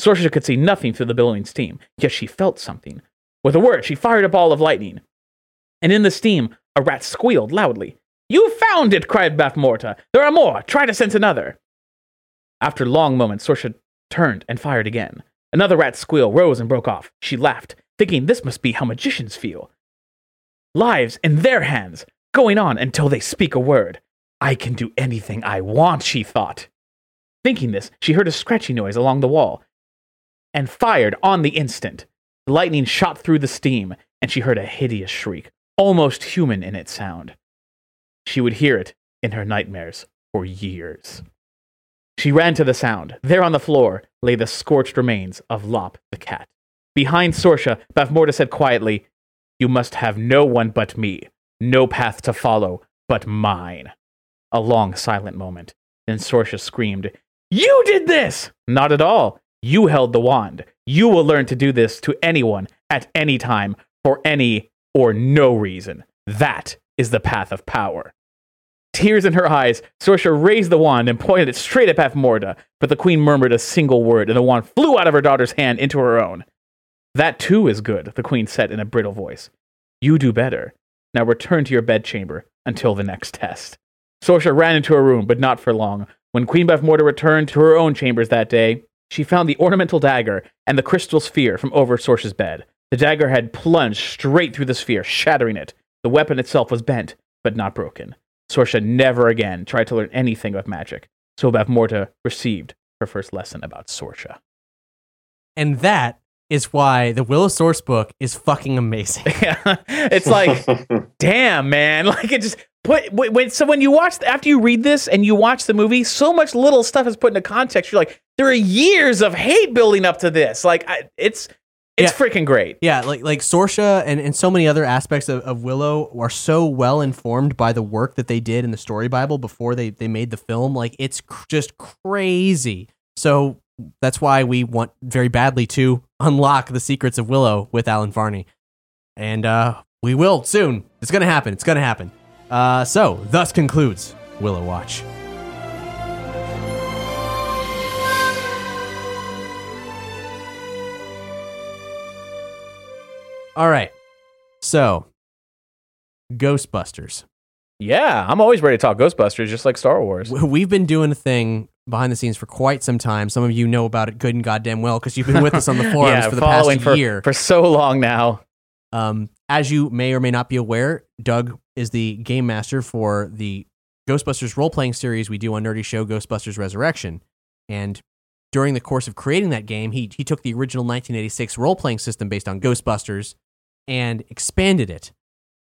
Sorsha could see nothing through the billowing steam, yet she felt something. With a word, she fired a ball of lightning. And in the steam, a rat squealed loudly. You found it, cried Bavmorda. There are more. Try to sense another. After long moments, Sorsha turned and fired again. Another rat squeal rose and broke off. She laughed, thinking this must be how magicians feel. Lives in their hands, going on until they speak a word. I can do anything I want, she thought. Thinking this, she heard a scratchy noise along the wall and fired on the instant. The lightning shot through the steam, and she heard a hideous shriek, almost human in its sound. She would hear it in her nightmares for years. She ran to the sound. There on the floor lay the scorched remains of Lop the cat. Behind Sorsha, Bavmorda said quietly, You must have no one but me, no path to follow but mine. A long silent moment. Then Sorsha screamed, You did this! Not at all. You held the wand. You will learn to do this to anyone at any time for any or no reason. That is the path of power. Tears in her eyes, Sorsha raised the wand and pointed it straight at Bavmorda, but the queen murmured a single word, and the wand flew out of her daughter's hand into her own. That too is good, the queen said in a brittle voice. You do better. Now return to your bedchamber until the next test. Sorsha ran into her room, but not for long. When Queen Bethmorda returned to her own chambers that day, she found the ornamental dagger and the crystal sphere from over Sorsha's bed. The dagger had plunged straight through the sphere, shattering it. The weapon itself was bent, but not broken. Sorsha never again tried to learn anything of magic, so Bavmorda received her first lesson about Sorsha. And that is why the Willow Source book is fucking amazing. *laughs* it's like, *laughs* damn, man. *laughs* Like it just put when so when you watch after you read this and you watch the movie, so much little stuff is put into context. You're like, there are years of hate building up to this. Like I, it's it's Yeah. freaking great. Yeah, like like Sorsha and, and so many other aspects of, of Willow are so well informed by the work that they did in the story Bible before they, they made the film. Like it's cr- just crazy. So that's why we want very badly to unlock the secrets of Willow with Allen Varney. And uh, we will soon. It's gonna happen. It's gonna happen. Uh, so thus concludes Willow Watch. All right. So, Ghostbusters. Yeah, I'm always ready to talk Ghostbusters, just like Star Wars. We've been doing a thing behind the scenes for quite some time. Some of you know about it good and goddamn well because you've been with us on the *laughs* forums yeah, for the past for, year. for so long now. Um, as you may or may not be aware, Doug is the game master for the Ghostbusters role playing series we do on Nerdy Show Ghostbusters Resurrection. And during the course of creating that game, he, he took the original 1986 role playing system based on Ghostbusters and expanded it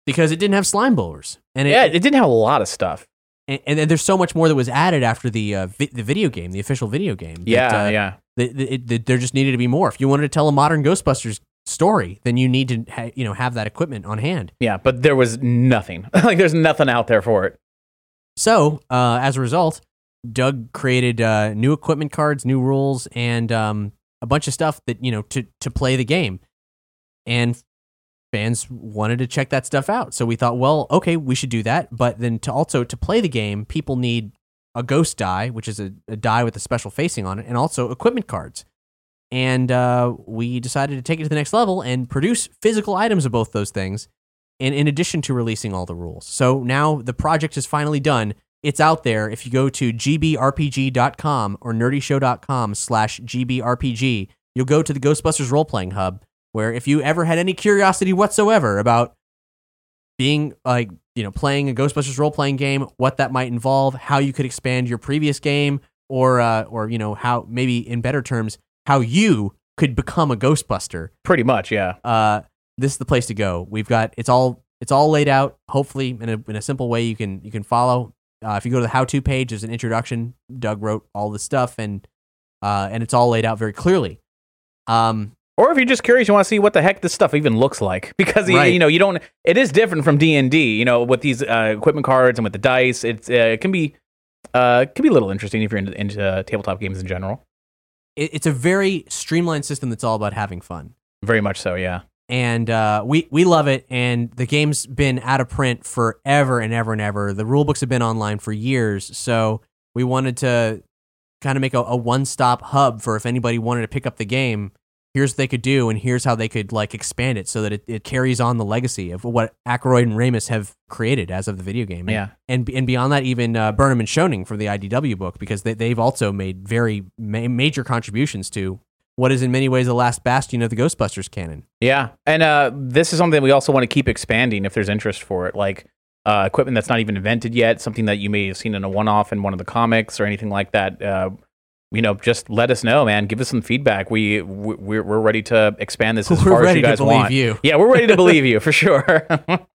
because it didn't have slime blowers. And it, yeah, it didn't have a lot of stuff. and, and then there's so much more that was added after the uh, vi- the video game, the official video game. that, Yeah, uh, yeah. that- that it- that there just needed to be more. If you wanted to tell a modern Ghostbusters story, then you need to ha- you know have that equipment on hand. Yeah, but there was nothing. *laughs* like there's nothing out there for it. So uh, as a result, Doug created uh, new equipment cards, new rules, and um, a bunch of stuff that you know to to play the game. And fans wanted to check that stuff out, so we thought, well, okay, we should do that. But then to also to play the game, people need a ghost die, which is a, a die with a special facing on it, and also equipment cards. And uh, we decided to take it to the next level and produce physical items of both those things, in, in addition to releasing all the rules. So now the project is finally done. It's out there. If you go to gbrpg.com or nerdyshow.com slash gbrpg, you'll go to the Ghostbusters role-playing hub, where if you ever had any curiosity whatsoever about being like you know playing a Ghostbusters role playing game, what that might involve, how you could expand your previous game, or uh, or you know how maybe in better terms how you could become a Ghostbuster. Pretty much, yeah. Uh, this is the place to go. We've got it's all It's all laid out, hopefully in a in a simple way you can you can follow. Uh, if you go to the how to page, there's an introduction. Doug wrote all this stuff, and uh, and it's all laid out very clearly. Um, Or if you're just curious, you want to see what the heck this stuff even looks like, *laughs* because you- Right. you know you don't. It is different from D and D. You know, with these uh, equipment cards and with the dice, it's uh, it can be uh, it can be a little interesting if you're into, into uh, tabletop games in general. It, it's a very streamlined system that's all about having fun. Very much so, yeah. and uh, we we love it. And the game's been out of print forever and ever and ever. The rule books have been online for years, so we wanted to kind of make a, a one stop hub for if anybody wanted to pick up the game. Here's what they could do, and here's how they could like expand it so that it, it carries on the legacy of what Aykroyd and Ramis have created as of the video game. Yeah. and and beyond that, even uh, Burnham and Schoening from the IDW book because they, they've also made very ma- major contributions to what is in many ways the last bastion of the Ghostbusters canon. Yeah, and uh, this is something we also want to keep expanding if there's interest for it, like uh, equipment that's not even invented yet, something that you may have seen in a one-off in one of the comics or anything like that. Uh, you know, just let us know, man. Give us some feedback. We we- we're, we're ready to expand this as *laughs* We're far as ready you to guys believe want. you. Yeah, we're ready to believe you for *laughs* sure. *laughs*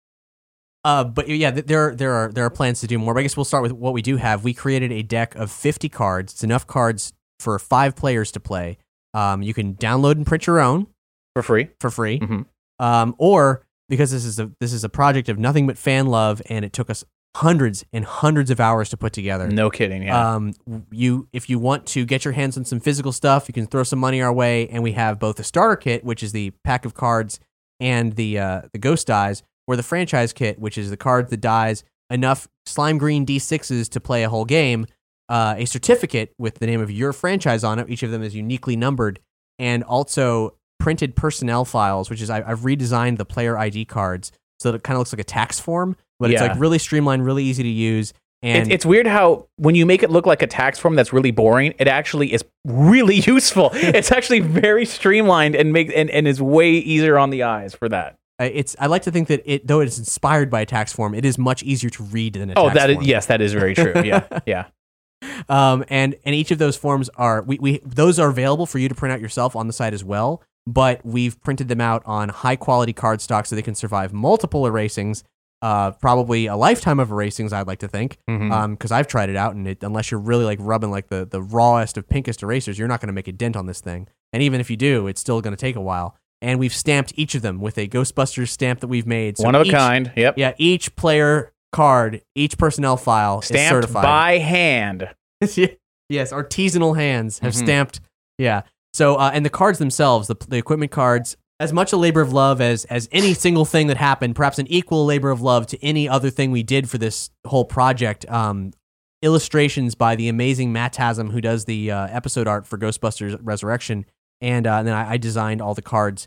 Uh, but yeah, there are, there are there are plans to do more. But I guess we'll start with what we do have. We created a deck of 50 cards. It's enough cards for five players to play. Um, you can download and print your own for free. for free, Mhm. um, or because this is a this is a project of nothing but fan love, and it took us hundreds and hundreds of hours to put together. No kidding. Yeah. Um, you if you want to get your hands on some physical stuff, you can throw some money our way, and we have both the starter kit, which is the pack of cards, and the uh, the ghost dies, or the franchise kit, which is the cards, the dies, enough slime green d6s to play a whole game, uh, a certificate with the name of your franchise on it. Each of them is uniquely numbered, and also printed personnel files, which is I, I've redesigned the player ID cards so that it kind of looks like a tax form, but it's Yeah. like really streamlined, really easy to use. And It, it's weird how when you make it look like a tax form that's really boring, it actually is really *laughs* useful. *laughs* it's actually very streamlined and make and, and is way easier on the eyes for that. Uh, it's I like to think that it though it's inspired by a tax form, it is much easier to read than a Oh, tax that is form. yes, that is very true. *laughs* Yeah, yeah. Um, and and each of those forms are we, we those are available for you to print out yourself on the site as well. But we've printed them out on high quality cardstock so they can survive multiple erasings, uh, probably a lifetime of erasings. I'd like to think, Mhm. um, because I've tried it out, and it, unless you're really like rubbing like the the rawest of pinkest erasers, you're not going to make a dent on this thing. And even if you do, it's still going to take a while. And we've stamped each of them with a Ghostbusters stamp that we've made. So One of a kind. Yep. Yeah, each player card, each personnel file is Stamped certified by hand. *laughs* yes, artisanal hands have Mhm. stamped. Yeah. So uh, and the cards themselves, the the equipment cards, as much a labor of love as as any single thing that happened, perhaps an equal labor of love to any other thing we did for this whole project. Um, illustrations by the amazing Matt Tasm, who does the uh, episode art for Ghostbusters Resurrection, and, uh, and then I, I designed all the cards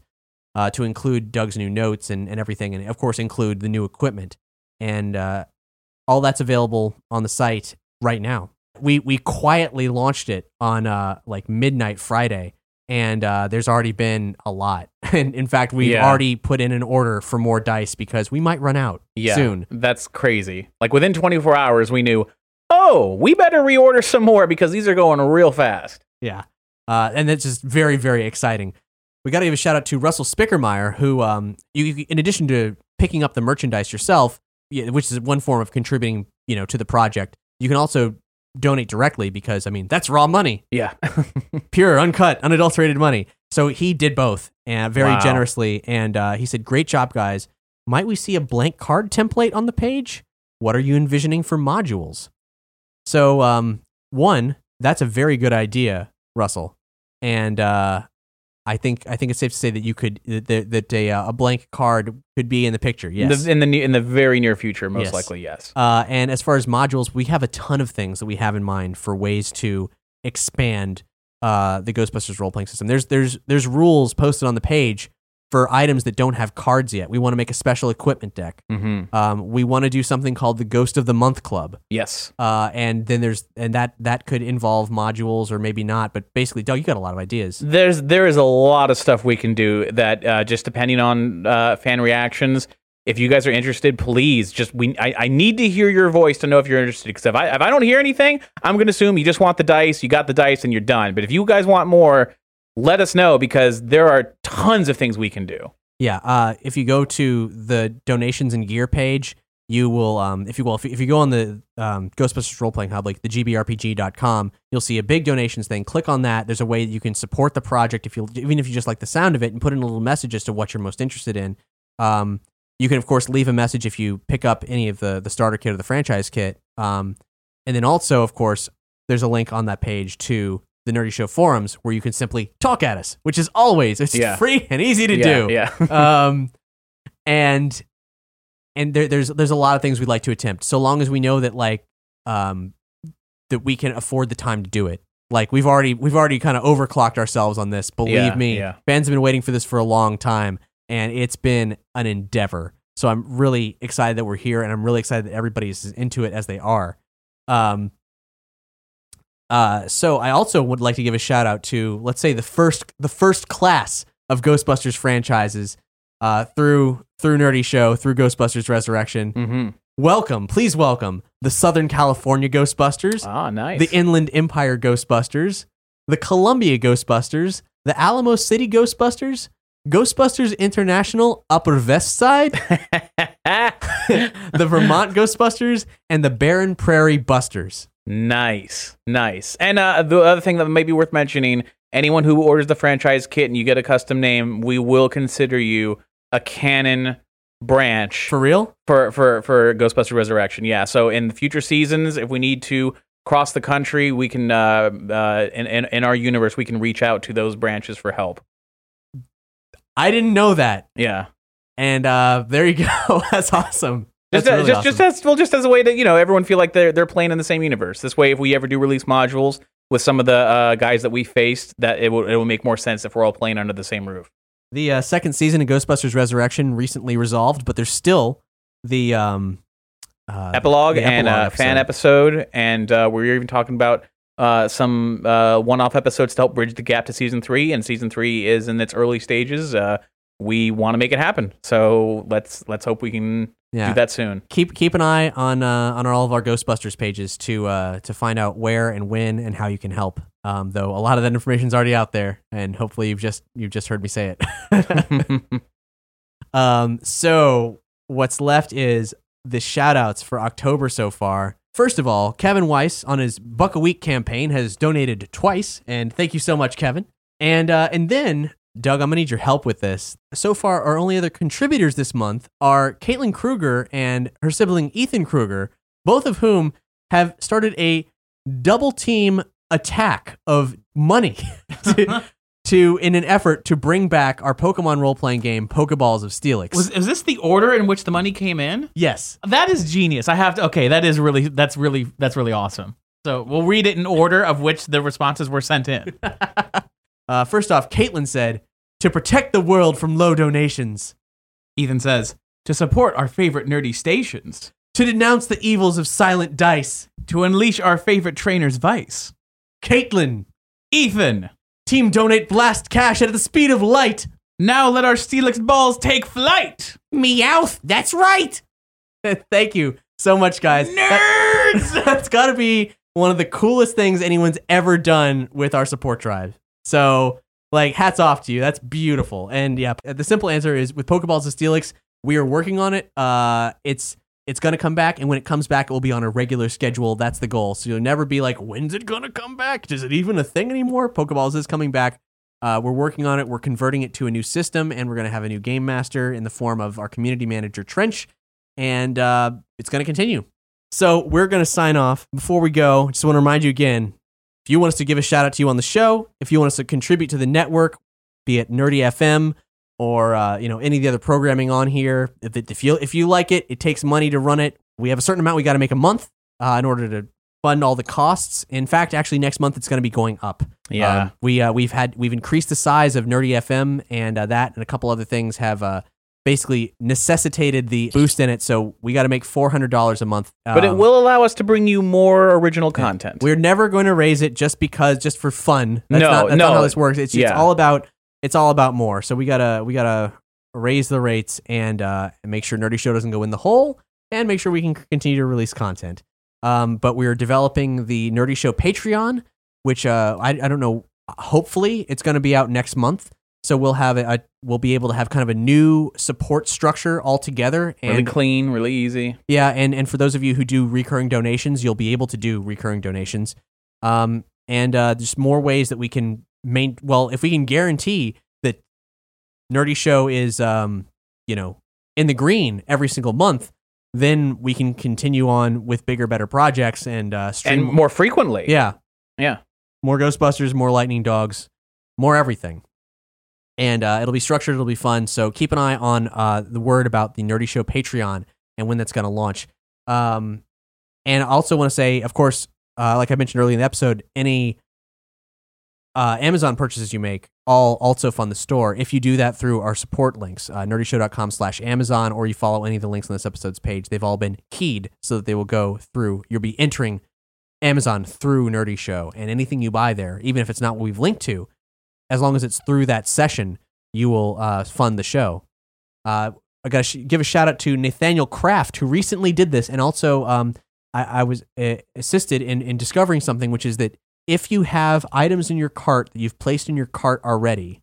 uh, to include Doug's new notes and, and everything, and of course include the new equipment. And uh, all that's available on the site right now. We we quietly launched it on uh, like midnight Friday, and uh, there's already been a lot. *laughs* And in fact, we Yeah. already put in an order for more dice because we might run out Yeah. soon. That's crazy. Like within 24 hours, we knew, oh, we better reorder some more because these are going real fast. Yeah. Uh, and it's just very, very exciting. We got to give a shout out to Russell Spickermeyer, who, um, you, you- in addition to picking up the merchandise yourself, yeah, which is one form of contributing, you know, to the project, you can also donate directly because, I mean, that's raw money, Yeah. *laughs* pure, uncut, unadulterated money. So he did both and very Wow. generously. And uh, he said, Great job, guys. Might we see a blank card template on the page? What are you envisioning for modules? So, um, one, that's a very good idea, Russell. And uh, I think I think it's safe to say that you could that, that a, uh, a blank card could be in the picture. In Yes. the, in the in the very near future, most Yes. likely, yes. Uh, and as far as modules, we have a ton of things that we have in mind for ways to expand uh, the Ghostbusters role playing system. There's there's there's rules posted on the page for items that don't have cards yet. We want to make a special equipment deck. Mm-hmm. Um, we want to do something called the Ghost of the Month Club. Yes. Uh, and then there's and that that could involve modules or maybe not. But basically, Doug, you got a lot of ideas. There's there is a lot of stuff we can do that uh, just depending on uh, fan reactions. If you guys are interested, please just we I, I need to hear your voice to know if you're interested. Because if I if I don't hear anything, I'm gonna assume you just want the dice. You got the dice and you're done. But if you guys want more, let us know because there are tons of things we can do. Yeah, uh, if you go to the donations and gear page, you will, um, if you will, if you, go on the um, Ghostbusters Role Playing Hub, like the GBRPG.com, you'll see a big donations thing. Click on that. There's a way that you can support the project if you, even if you just like the sound of it, and put in a little message as to what you're most interested in. Um, you can of course leave a message if you pick up any of the the starter kit or the franchise kit. Um, and then also, of course, there's a link on that page to the Nerdy Show forums where you can simply talk at us, which is always it's Yeah. free and easy to Yeah, do. yeah. *laughs* um, and and there, there's there's a lot of things we'd like to attempt, so long as we know that like um that we can afford the time to do it. Like we've already we've already kind of overclocked ourselves on this. Believe Yeah, me, yeah. fans have been waiting for this for a long time, and it's been an endeavor. So I'm really excited that we're here, and I'm really excited that everybody's into it as they are. Um, uh, so I also would like to give a shout out to let's say the first the first class of Ghostbusters franchises uh, through through Nerdy Show through Ghostbusters Resurrection. Mm-hmm. Welcome, please welcome the Southern California Ghostbusters, Ah, nice. the Inland Empire Ghostbusters, the Columbia Ghostbusters, the Alamo City Ghostbusters, Ghostbusters International Upper West Side, *laughs* *laughs* the Vermont Ghostbusters, and the Barren Prairie Busters. Nice, nice. And uh, the other thing that may be worth mentioning: anyone who orders the franchise kit and you get a custom name, we will consider you a canon branch For real? for for for Ghostbuster Resurrection. Yeah. So in the future seasons, if we need to cross the country, we can uh, uh, in, in in our universe we can reach out to those branches for help. I didn't know that. Yeah. And uh, there you go. *laughs* That's awesome. Just, really just, awesome. just as well, just as a way that you know everyone feel like they're they're playing in the same universe. This way, if we ever do release modules with some of the uh, guys that we faced, that it will it will make more sense if we're all playing under the same roof. The uh, second season of Ghostbusters Resurrection recently resolved, but there's still the um, uh, epilogue the and epilogue uh, fan episode, and uh, we're even talking about uh, some uh, one-off episodes to help bridge the gap to season three. And season three is in its early stages. We want to make it happen, so let's let's hope we can Yeah. do that soon. Keep keep an eye on uh, on all of our Ghostbusters pages to uh, to find out where and when and how you can help. Um, though a lot of that information is already out there, and hopefully you've just you've just heard me say it. *laughs* *laughs* um, so what's left is the shout outs for October so far. First of all, Kevin Weiss on his Buck a Week campaign has donated twice, and thank you so much, Kevin. And uh, and then Doug, I'm gonna need your help with this. So far, our only other contributors this month are Caitlin Kruger and her sibling Ethan Kruger, both of whom have started a double team attack of money *laughs* to, *laughs* to in an effort to bring back our Pokemon role playing game, Pokeballs of Steelix. Was is this the order in which the money came in? yes. That is genius. I have to. Okay, that is really. That's really. That's really awesome. So we'll read it in order of which the responses were sent in. *laughs* Uh, first off, Caitlin said, to protect the world from low donations, Ethan says to support our favorite nerdy stations, to denounce the evils of silent dice. to unleash our favorite trainer's vice. Caitlin, Ethan, team donate blast cash at the speed of light. now let our Steelix balls take flight. Meowth, that's right. *laughs* Thank you so much, guys. Nerds! *laughs* that's got to be one of the coolest things anyone's ever done with our support drive. So, like, hats off to you. That's beautiful. And yeah, the simple answer is with Pokeballs of Steelix, we are working on it. Uh, it's it's gonna come back, and when it comes back, it will be on a regular schedule. That's the goal. So you'll never be like, when's it gonna come back? Is it even a thing anymore? Pokeballs is coming back. Uh, we're working on it. We're converting it to a new system, and we're to have a new game master in the form of our community manager, Trench. And uh, it's to continue. So we're to sign off. Before we go, just want to remind you again if you want us to give a shout out to you on the show, if you want us to contribute to the network, be it Nerdy FM or uh, you know any of the other programming on here, if, it, if you if you like it, it takes money to run it. We have a certain amount we got to make a month uh, in order to fund all the costs. In fact, actually next month it's going to be going up. Yeah. Um, we uh, we've had we've increased the size of Nerdy FM, and uh, that and a couple other things have uh, basically necessitated the boost in it. So we got to make four hundred dollars a month. But it Um, will allow us to bring you more original content. We're never going to raise it just because, just for fun. That's No, not, that's no. not how this works. It's, it's all about it's all about more. So we gotta we gotta raise the rates and uh, make sure Nerdy Show doesn't go in the hole, and make sure we can continue to release content. Um, but we're developing the Nerdy Show Patreon, which uh, I I don't know. Hopefully, it's going to be out next month. So we'll have a, a we'll be able to have kind of a new support structure altogether. And Really clean, really easy. yeah, and and for those of you who do recurring donations, you'll be able to do recurring donations. Um, and uh, there's more ways that we can main. Well, if we can guarantee that Nerdy Show is, um, you know, in the green every single month, then we can continue on with bigger, better projects and uh, stream And more frequently. Yeah, Yeah. more Ghostbusters, more Lightning Dogs, more everything. And uh, it'll be structured, it'll be fun. So keep an eye on uh, the word about the Nerdy Show Patreon and when that's going to launch. Um, and I also want to say, of course, uh, like I mentioned earlier in the episode, any uh, Amazon purchases you make all also fund the store. If you do that through our support links, uh, nerdyshow.com slash Amazon, or you follow any of the links on this episode's page, they've all been keyed so that they will go through. You'll be entering Amazon through Nerdy Show, and anything you buy there, even if it's not what we've linked to, as long as it's through that session, you will uh, fund the show. Uh, I got to sh- give a shout out to Nathaniel Kraft, who recently did this, and also um, I, I was uh, assisted in, in discovering something, which is that if you have items in your cart that you've placed in your cart already,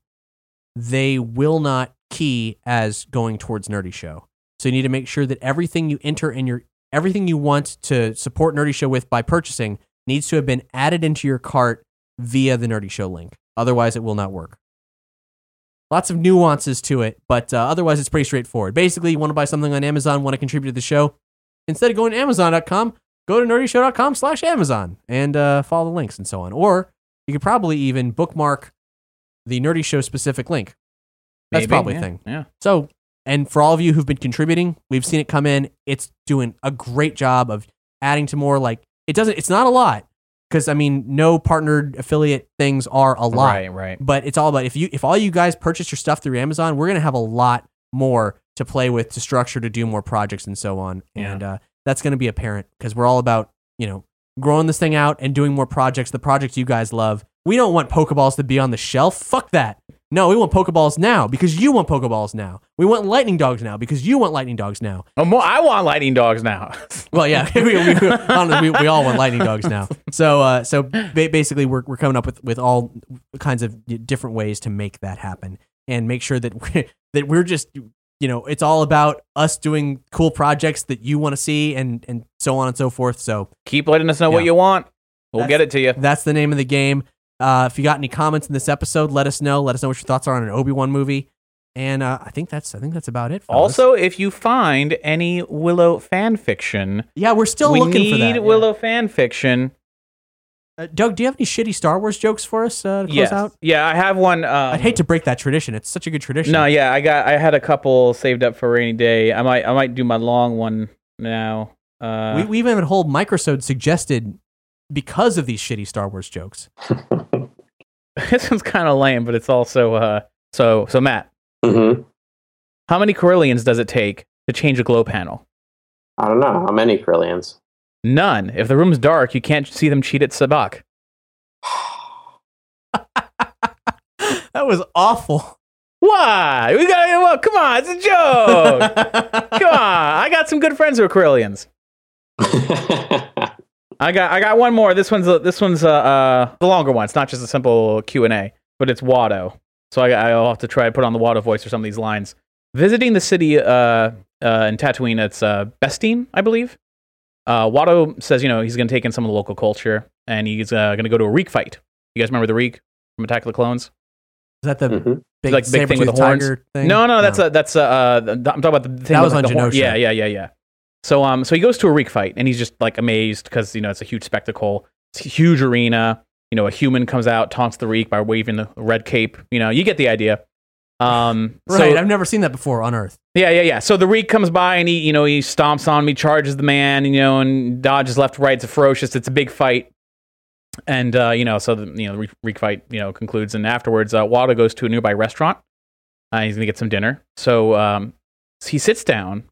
they will not key as going towards Nerdy Show. So you need to make sure that everything you enter in your everything you want to support Nerdy Show with by purchasing needs to have been added into your cart via the Nerdy Show link. Otherwise, it will not work. Lots of nuances to it, but uh, otherwise, it's pretty straightforward. Basically, you want to buy something on Amazon, want to contribute to the show. Instead of going to Amazon.com, go to nerdyshow.com slash Amazon and uh, follow the links and so on. Or you could probably even bookmark the Nerdy Show specific link. That's Maybe, probably yeah, a thing. Yeah. So, and for all of you who've been contributing, we've seen it come in. It's doing a great job of adding to more. Like it doesn't. It's not a lot because I mean, no partnered affiliate things are a lot. Right, right. But it's all about if you if all you guys purchase your stuff through Amazon, we're gonna have a lot more to play with, to structure, to do more projects and so on. Yeah. And uh, that's gonna be apparent because we're all about you know growing this thing out and doing more projects. The projects you guys love. We don't want Pokeballs to be on the shelf. Fuck that. No, we want Pokeballs now because you want Pokeballs now. We want Lightning Dogs now because you want Lightning Dogs now. Oh, more, I want lightning dogs now. *laughs* Well, yeah, *laughs* we, we, honestly, we, we all want lightning dogs now. So, uh, so ba- basically, we're, we're coming up with, with all kinds of different ways to make that happen and make sure that we *laughs* that we're just you know it's all about us doing cool projects that you want to see and and so on and so forth. So Keep letting us know Yeah. what you want. We'll That's- get it to you. that's the name of the game. Uh, if you got any comments in this episode, let us know. Let us know what your thoughts are on an Obi Wan movie. And uh, I think that's I think that's about it. fellas. Also, if you find any Willow fan fiction, yeah, we're still we looking need for that. yeah. Willow fan fiction. Uh, Doug, do you have any shitty Star Wars jokes for us uh, to close Yes. out? Yeah, I have one. Um, I'd hate to break that tradition. It's such a good tradition. No, yeah, I got. I had a couple saved up for a rainy day. I might. I might do my long one now. Uh, we, we even have a whole microsode suggested because of these shitty Star Wars jokes. *laughs* *laughs* this one's kind of lame, but it's also. Uh, so so Matt, hmm how many Corellians does it take to change a glow panel? I don't know how many Corellians. None. If the room's dark, you can't see them cheat at sabacc. *sighs* *laughs* That was awful. Why? We got. Well, come on, it's a joke. *laughs* come on, I got some good friends who are Corellians. I got I got one more. This one's a, this one's uh, uh the longer one. It's not just a simple Q and A, but it's Watto. So I I'll have to try to put on the Watto voice for some of these lines. Visiting the city uh, uh in Tatooine, it's uh Bestine, I believe. Uh, Watto says you know he's going to take in some of the local culture and he's uh, going to go to a Reek fight. You guys remember the Reek from Attack of the Clones? Is that the Mhm. big, like big thing with the saber-toothed horns. tiger thing? No, no, that's a that's a, uh, I'm talking about the thing That was like, on the horn- Geonosis. Yeah, yeah, yeah, yeah. So um, so he goes to a Reek fight and he's just like amazed because you know it's a huge spectacle. It's a huge arena. You know, a human comes out, taunts the Reek by waving the red cape. You know, you get the idea. Um, *laughs* right. So, I've never seen that before on Earth. yeah, yeah, yeah. So the Reek comes by and he, you know, he stomps on me, charges the man, you know, and dodges left, right. It's a ferocious. It's a big fight. And uh, you know, so the you know the Reek- fight you know concludes, and afterwards, uh, Watto goes to a nearby restaurant. Uh, he's gonna get some dinner. So um, he sits down,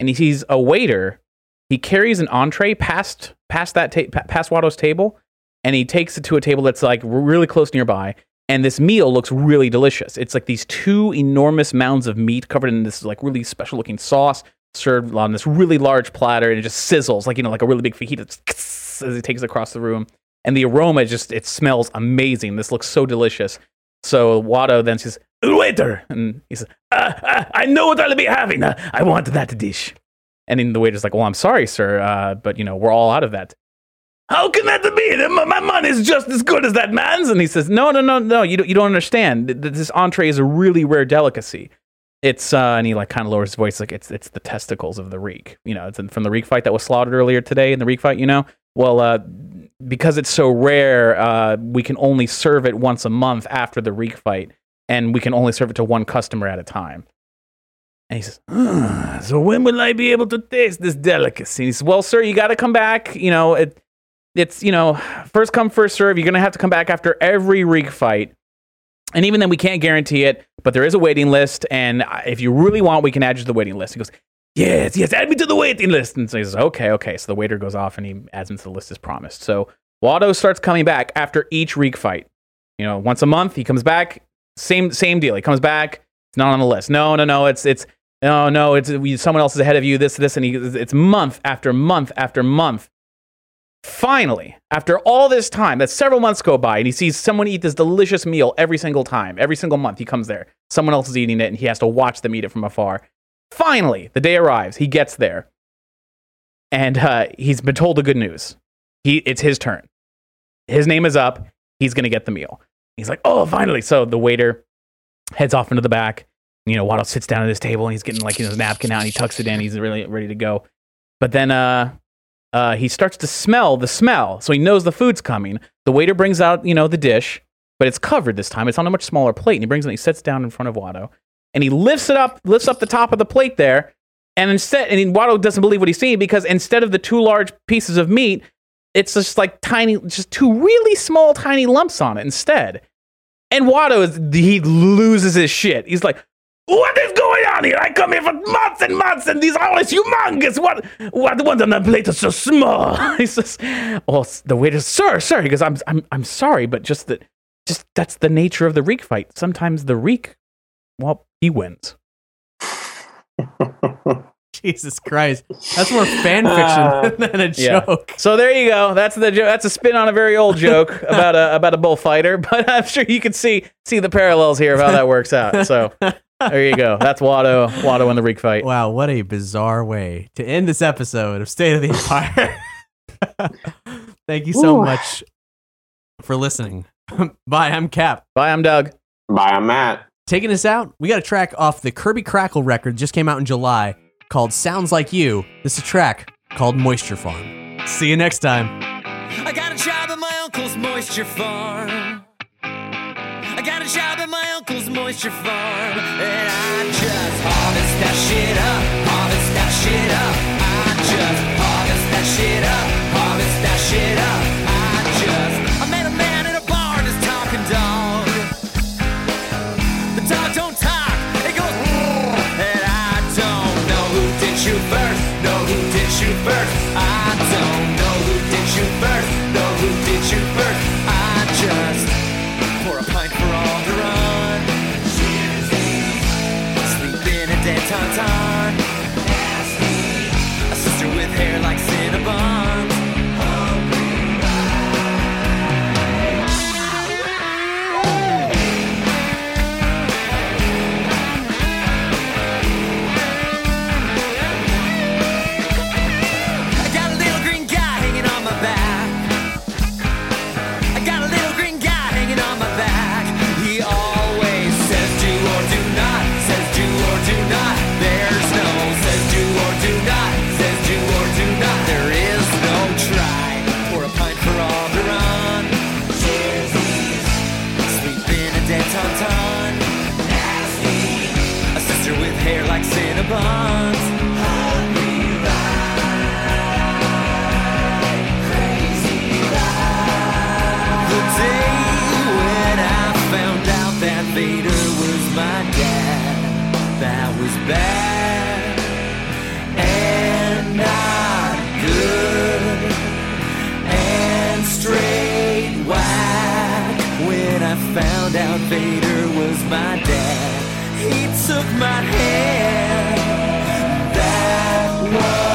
and he sees a waiter. He carries an entree past past that ta- past Watto's table, and he takes it to a table that's like really close nearby. And this meal looks really delicious. It's like these two enormous mounds of meat covered in this like really special looking sauce, served on this really large platter, and it just sizzles like you know like a really big fajita as it takes it across the room. And the aroma just it smells amazing. This looks so delicious. So Watto then says, waiter, and he says, uh, uh, I know what I'll be having. Uh, I want that dish. And then the waiter's like, Well, I'm sorry, sir, uh, but you know we're all out of that. How can that be? My money's just as good as that man's. And he says, No, no, no, no. You don't, you don't understand. Th- th- This entree is a really rare delicacy. It's uh, and he like kind of lowers his voice, like it's it's the testicles of the reek. You know, it's from the reek fight that was slaughtered earlier today in the reek fight. You know, well, uh, because it's so rare, uh, we can only serve it once a month after the reek fight, and we can only serve it to one customer at a time. And he says, "Ah, So when will I be able to taste this delicacy? And he says, Well, sir, you got to come back. You know, it, it's, you know, first come, first serve. You're to have to come back after every reek fight. And even then, we can't guarantee it, but there is a waiting list. And if you really want, we can add you to the waiting list. He goes, Yes, yes, add me to the waiting list. And so he says, Okay, okay. So the waiter goes off and he adds him to the list as promised. So Watto starts coming back after each reek fight. You know, once a month, he comes back. Same same deal. He comes back. It's not on the list. No, no, no. It's it's no, no. It's we, someone else is ahead of you. This, this, and he. It's month after month after month. Finally, after all this time, that several months go by, and he sees someone eat this delicious meal every single time, every single month he comes there. Someone else is eating it, and he has to watch them eat it from afar. Finally, the day arrives. He gets there, and uh, he's been told the good news. He, it's his turn. His name is up. He's gonna get the meal. He's like, oh, finally. So the waiter heads off into the back. You know, Watto sits down at his table and he's getting like his napkin out and he tucks it in. He's really ready to go. But then uh, uh, he starts to smell the smell. So he knows the food's coming. The waiter brings out, you know, the dish, but it's covered this time. It's on a much smaller plate. And he brings it and he sits down in front of Watto and he lifts it up, lifts up the top of the plate there. And instead, and Watto doesn't believe what he's seeing because instead of the two large pieces of meat, it's just like tiny, just two really small, tiny lumps on it instead. And Watto is he loses his shit. He's like, "What is going on here? I come here for months and months, and these always humongous. What? What the ones on the plate are so small?" *laughs* he says, "Well, s- the waiter, sir, sir." He goes, "I'm, I'm, I'm sorry, but just that, just that's the nature of the reek fight. Sometimes the reek, well, he wins." *laughs* Jesus Christ. That's more fan fiction ah. *laughs* than a Yeah. joke. So there you go. That's the jo- that's a spin on a very old joke *laughs* about a about a bullfighter, *laughs* but I'm sure you can see see the parallels here of how that works out. So there you go. That's Watto Watto in the Reek fight. Wow, what a bizarre way to end this episode of State of the Empire. Thank you so Ooh. much for listening. Bye, I'm Cap. Bye, I'm Doug. Bye, I'm Matt. Taking us out, we got a track off the Kirby Krackle record, just came out in July, called Sounds Like You. This is a track called Moisture Farm. See you next time. I got a job at my uncle's moisture farm. I got a job at my uncle's moisture farm. And I just harvest that shit up, harvest that shit up. I just harvest that shit up, harvest that shit up. Found out Vader was my dad, he took my hand. That was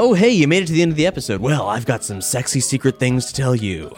Oh, hey, you made it to the end of the episode. Well, I've got some sexy secret things to tell you.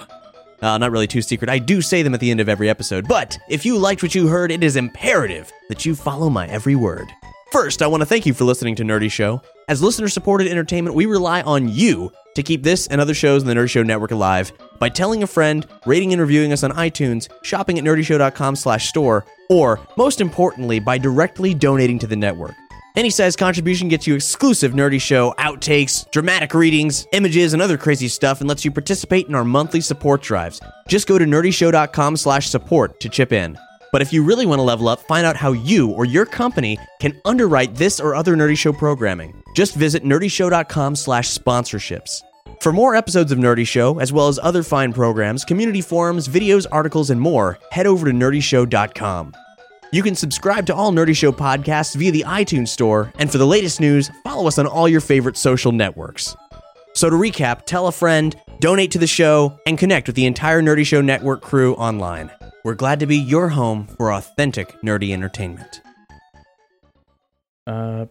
Uh, not really too secret. I do say them at the end of every episode. But if you liked what you heard, it is imperative that you follow my every word. First, I want to thank you for listening to Nerdy Show. As listener supported entertainment, we rely on you to keep this and other shows in the Nerdy Show network alive by telling a friend, rating and reviewing us on iTunes, shopping at nerdyshow.com slash store, or, most importantly, by directly donating to the network. Any size contribution gets you exclusive Nerdy Show outtakes, dramatic readings, images, and other crazy stuff and lets you participate in our monthly support drives. Just go to nerdyshow.com slash support to chip in. But if you really want to level up, find out how you or your company can underwrite this or other Nerdy Show programming. Just visit nerdyshow.com slash sponsorships. For more episodes of Nerdy Show, as well as other fine programs, community forums, videos, articles, and more, head over to nerdyshow.com. You can subscribe to all Nerdy Show podcasts via the iTunes Store, and for the latest news, follow us on all your favorite social networks. So to recap, tell a friend, donate to the show, and connect with the entire Nerdy Show network crew online. We're glad to be your home for authentic nerdy entertainment. Uh.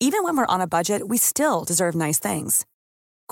Even when we're on a budget, we still deserve nice things.